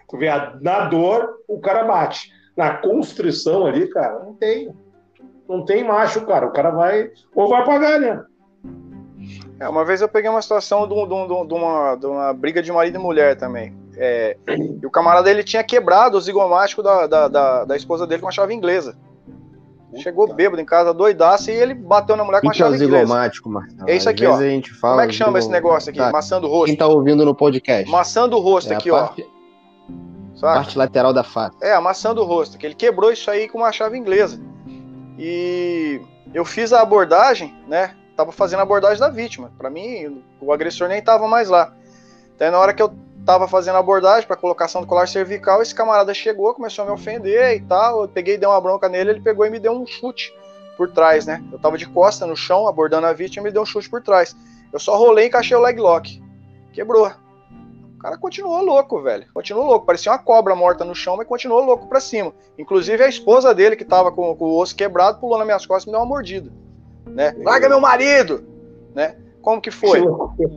Tu vê, na dor, o cara bate. Na constrição ali, cara, não tem. Não tem macho, cara. O cara vai. Ou vai pagar, né? É, uma vez eu peguei uma situação de, de, de, uma, de uma briga de marido e mulher também. É, e o camarada ele tinha quebrado o zigomático da, da, da, da esposa dele com a chave inglesa. Chegou bêbado em casa, doidaço, e ele bateu na mulher com a chave é o zigomático, Marcelo? É isso aqui, ó. A gente fala Como é que chama esse negócio aqui? Tá. Maçã do rosto. Quem tá ouvindo no podcast? Maçã do rosto é aqui, a parte, ó. Saca? parte lateral da face. É, a maçã do rosto, que ele quebrou isso aí com uma chave inglesa. E eu fiz a abordagem, né? Tava fazendo abordagem da vítima. Para mim, o agressor nem tava mais lá. Daí na hora que eu tava fazendo abordagem para colocação do colar cervical, esse camarada chegou, começou a me ofender e tal. Eu peguei e dei uma bronca nele, ele pegou e me deu um chute por trás, né? Eu tava de costa no chão, abordando a vítima, e me deu um chute por trás. Eu só rolei e encaixei o leg lock. Quebrou. O cara continuou louco, velho. Continuou louco. Parecia uma cobra morta no chão, mas continuou louco pra cima. Inclusive a esposa dele, que tava com, com o osso quebrado, pulou nas minhas costas e me deu uma mordida. Né? Larga meu marido! Né? Como que foi?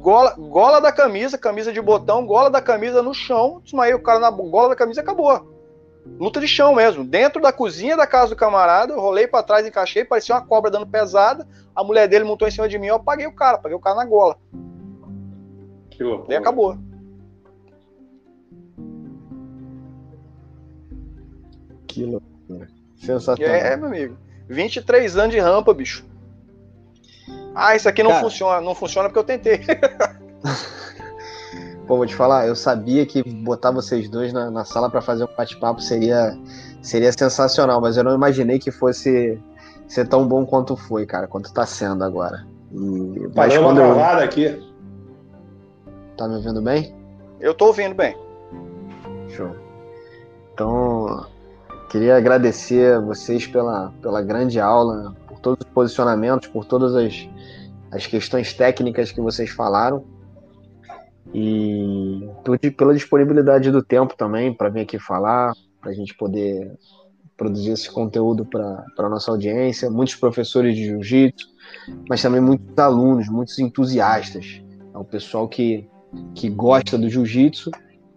Gola, gola da camisa, camisa de botão, gola da camisa no chão, desmaiei o cara na gola da camisa e acabou. Luta de chão mesmo. Dentro da cozinha da casa do camarada, eu rolei para trás, encaixei, parecia uma cobra dando pesada. A mulher dele montou em cima de mim, eu apaguei o cara, paguei o cara na gola. Que loucura. Daí acabou. Que loucura. Sensacional. É, meu amigo. 23 anos de rampa, bicho. Ah, isso aqui não Cara. funciona. Não funciona porque eu tentei. Pô, vou te falar, eu sabia que botar vocês dois na, na sala para fazer um bate-papo seria, seria sensacional, mas eu não imaginei que fosse ser tão bom quanto foi, cara, quanto tá sendo agora. E, mas Parou uma eu... aqui. Tá me ouvindo bem? Eu tô ouvindo bem. Show. Então, queria agradecer a vocês pela, pela grande aula, todos os posicionamentos, por todas as, as questões técnicas que vocês falaram e pela disponibilidade do tempo também para vir aqui falar, para a gente poder produzir esse conteúdo para a nossa audiência. Muitos professores de jiu-jitsu, mas também muitos alunos, muitos entusiastas. É o pessoal que, que gosta do jiu-jitsu,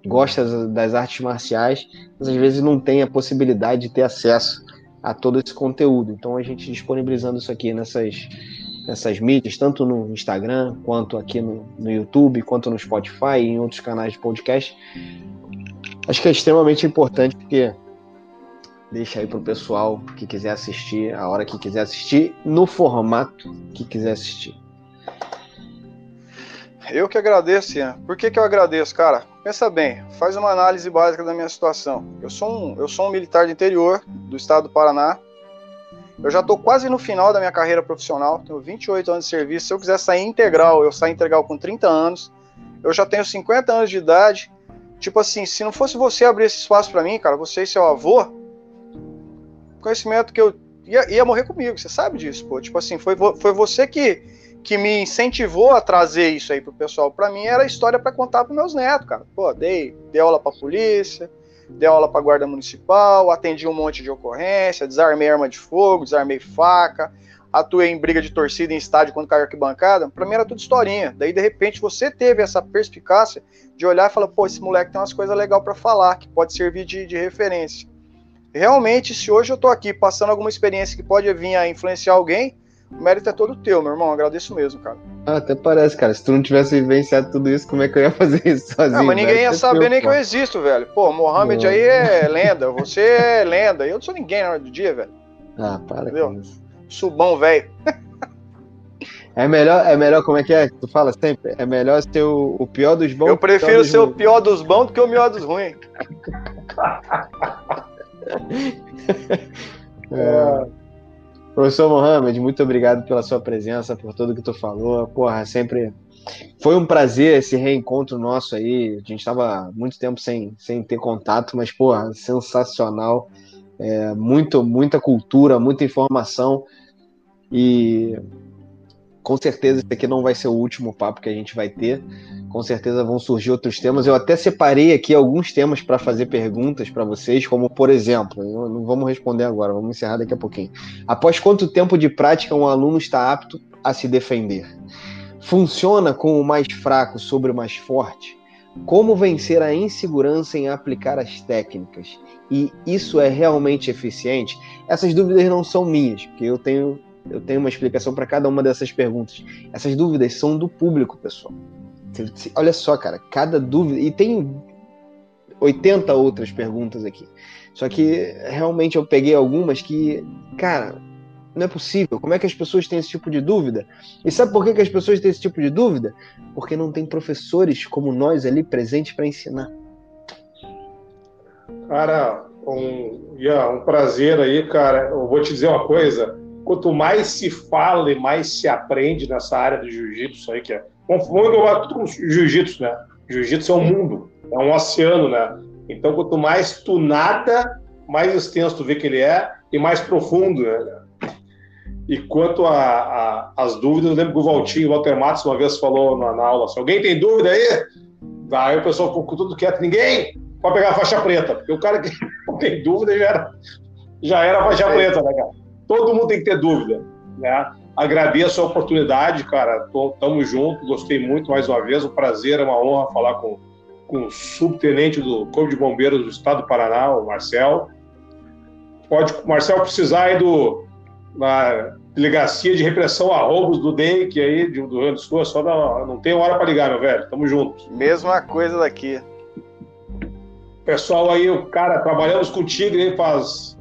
gosta das artes marciais, mas às vezes não tem a possibilidade de ter acesso a todo esse conteúdo. Então a gente disponibilizando isso aqui nessas, nessas mídias, tanto no Instagram, quanto aqui no, no YouTube, quanto no Spotify e em outros canais de podcast, acho que é extremamente importante porque deixa aí pro pessoal que quiser assistir, a hora que quiser assistir, no formato que quiser assistir. Eu que agradeço, Ian. Por que, que eu agradeço, cara? Pensa bem, faz uma análise básica da minha situação. Eu sou um, eu sou um militar de interior do estado do Paraná. Eu já estou quase no final da minha carreira profissional, tenho 28 anos de serviço. Se eu quiser sair integral, eu saio integral com 30 anos. Eu já tenho 50 anos de idade. Tipo assim, se não fosse você abrir esse espaço para mim, cara, você e seu avô, conhecimento que eu ia, ia morrer comigo, você sabe disso, pô. Tipo assim, foi, foi você que, que me incentivou a trazer isso aí pro pessoal. Para mim era história para contar pros meus netos, cara. Pô, dei, dei aula pra polícia, dei aula pra guarda municipal, atendi um monte de ocorrência, desarmei arma de fogo, desarmei faca, atuei em briga de torcida em estádio quando caiu arquibancada. Pra mim era tudo historinha. Daí de repente você teve essa perspicácia de olhar e falar, pô, esse moleque tem umas coisas legais para falar, que pode servir de, de referência. Realmente, se hoje eu tô aqui passando alguma experiência que pode vir a influenciar alguém, o mérito é todo teu, meu irmão. Agradeço mesmo, cara. Ah, até parece, cara. Se tu não tivesse vivenciado tudo isso, como é que eu ia fazer isso sozinho? Não, mas ninguém ia saber teu, nem que eu existo, velho. Pô, Mohamed Não. aí é lenda, você é lenda. Eu não sou ninguém na hora do dia, velho. Ah, para Entendeu? Subão, velho. É melhor, é melhor, como é que é? Tu fala sempre? É melhor ser o, o pior dos bons. Eu prefiro ser o pior dos bons do que o melhor dos ruins. É. Professor Mohamed, muito obrigado pela sua presença, por tudo que tu falou. Porra, sempre foi um prazer esse reencontro nosso aí. A gente estava muito tempo sem, sem ter contato, mas, porra, sensacional. É, muito, muita cultura, muita informação. E com certeza esse aqui não vai ser o último papo que a gente vai ter. Com certeza vão surgir outros temas. Eu até separei aqui alguns temas para fazer perguntas para vocês, como por exemplo, não vamos responder agora, vamos encerrar daqui a pouquinho. Após quanto tempo de prática um aluno está apto a se defender? Funciona com o mais fraco sobre o mais forte? Como vencer a insegurança em aplicar as técnicas? E isso é realmente eficiente? Essas dúvidas não são minhas, porque eu tenho eu tenho uma explicação para cada uma dessas perguntas. Essas dúvidas são do público, pessoal. Olha só, cara, cada dúvida. E tem 80 outras perguntas aqui. Só que realmente eu peguei algumas que, cara, não é possível. Como é que as pessoas têm esse tipo de dúvida? E sabe por que, que as pessoas têm esse tipo de dúvida? Porque não tem professores como nós ali presentes para ensinar. Cara, um, yeah, um prazer aí, cara. Eu vou te dizer uma coisa quanto mais se fala e mais se aprende nessa área do jiu-jitsu aí, que é. Vamos englobar tudo com jiu-jitsu, né? Jiu-jitsu é um mundo, é um oceano, né? Então, quanto mais tu nada, mais extenso tu vê que ele é e mais profundo, né? E quanto às dúvidas, eu lembro que o Valtinho, o Walter Matos, uma vez falou na, na aula: se alguém tem dúvida aí, aí o pessoal ficou com tudo quieto, ninguém pode pegar a faixa preta, porque o cara que não tem dúvida já era, já era a faixa preta, né, cara? Todo mundo tem que ter dúvida, né? Agradeço a oportunidade, cara. Tô, tamo junto, gostei muito mais uma vez. Um prazer, é uma honra falar com, com o subtenente do Corpo de Bombeiros do Estado do Paraná, o Marcel. Pode, Marcel, precisar aí do na delegacia de repressão a roubos do DEIC aí, do Rio Grande do Sul, é só não, não tem hora para ligar, meu velho. Tamo junto. Mesma coisa daqui. Pessoal aí, o cara, trabalhamos contigo aí faz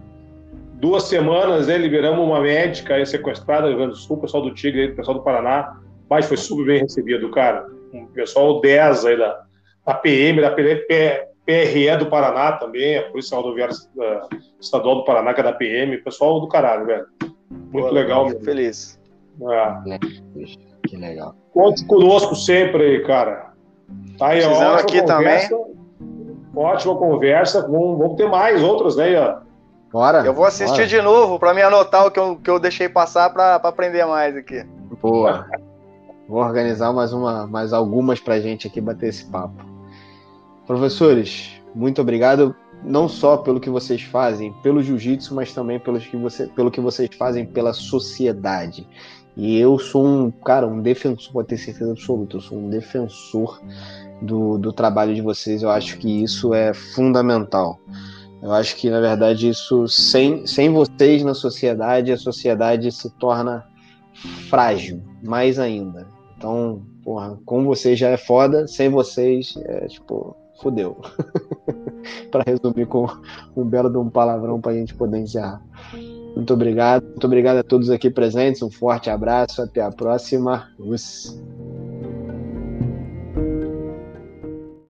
duas semanas, né, liberamos uma médica aí sequestrada no Rio Grande do Sul, o pessoal do Tigre, o pessoal do Paraná, mas foi super bem recebido, cara. O pessoal 10 aí da, da PM, da PRE do Paraná também, a Polícia Rodoviária Estadual do Paraná, que é da PM, pessoal do caralho, velho. Muito Boa, legal, mesmo. Feliz. É. Que legal. Conte conosco sempre aí, cara. Tá aí, ó, aqui conversa, também. Ótima conversa. Vamos, vamos ter mais outras, né? Bora. Eu vou assistir bora. de novo para me anotar o que eu, que eu deixei passar para aprender mais aqui. Boa. Vou organizar mais, uma, mais algumas para gente aqui bater esse papo. Professores, muito obrigado não só pelo que vocês fazem pelo jiu-jitsu, mas também pelo que, você, pelo que vocês fazem pela sociedade. E eu sou um, cara, um defensor, pode ter certeza absoluta, eu sou um defensor do, do trabalho de vocês. Eu acho que isso é fundamental. Eu acho que, na verdade, isso sem, sem vocês na sociedade, a sociedade se torna frágil, mais ainda. Então, porra, com vocês já é foda, sem vocês é tipo, fodeu. para resumir com um belo de um palavrão para a gente poder encerrar. Muito obrigado, muito obrigado a todos aqui presentes, um forte abraço, até a próxima. Us.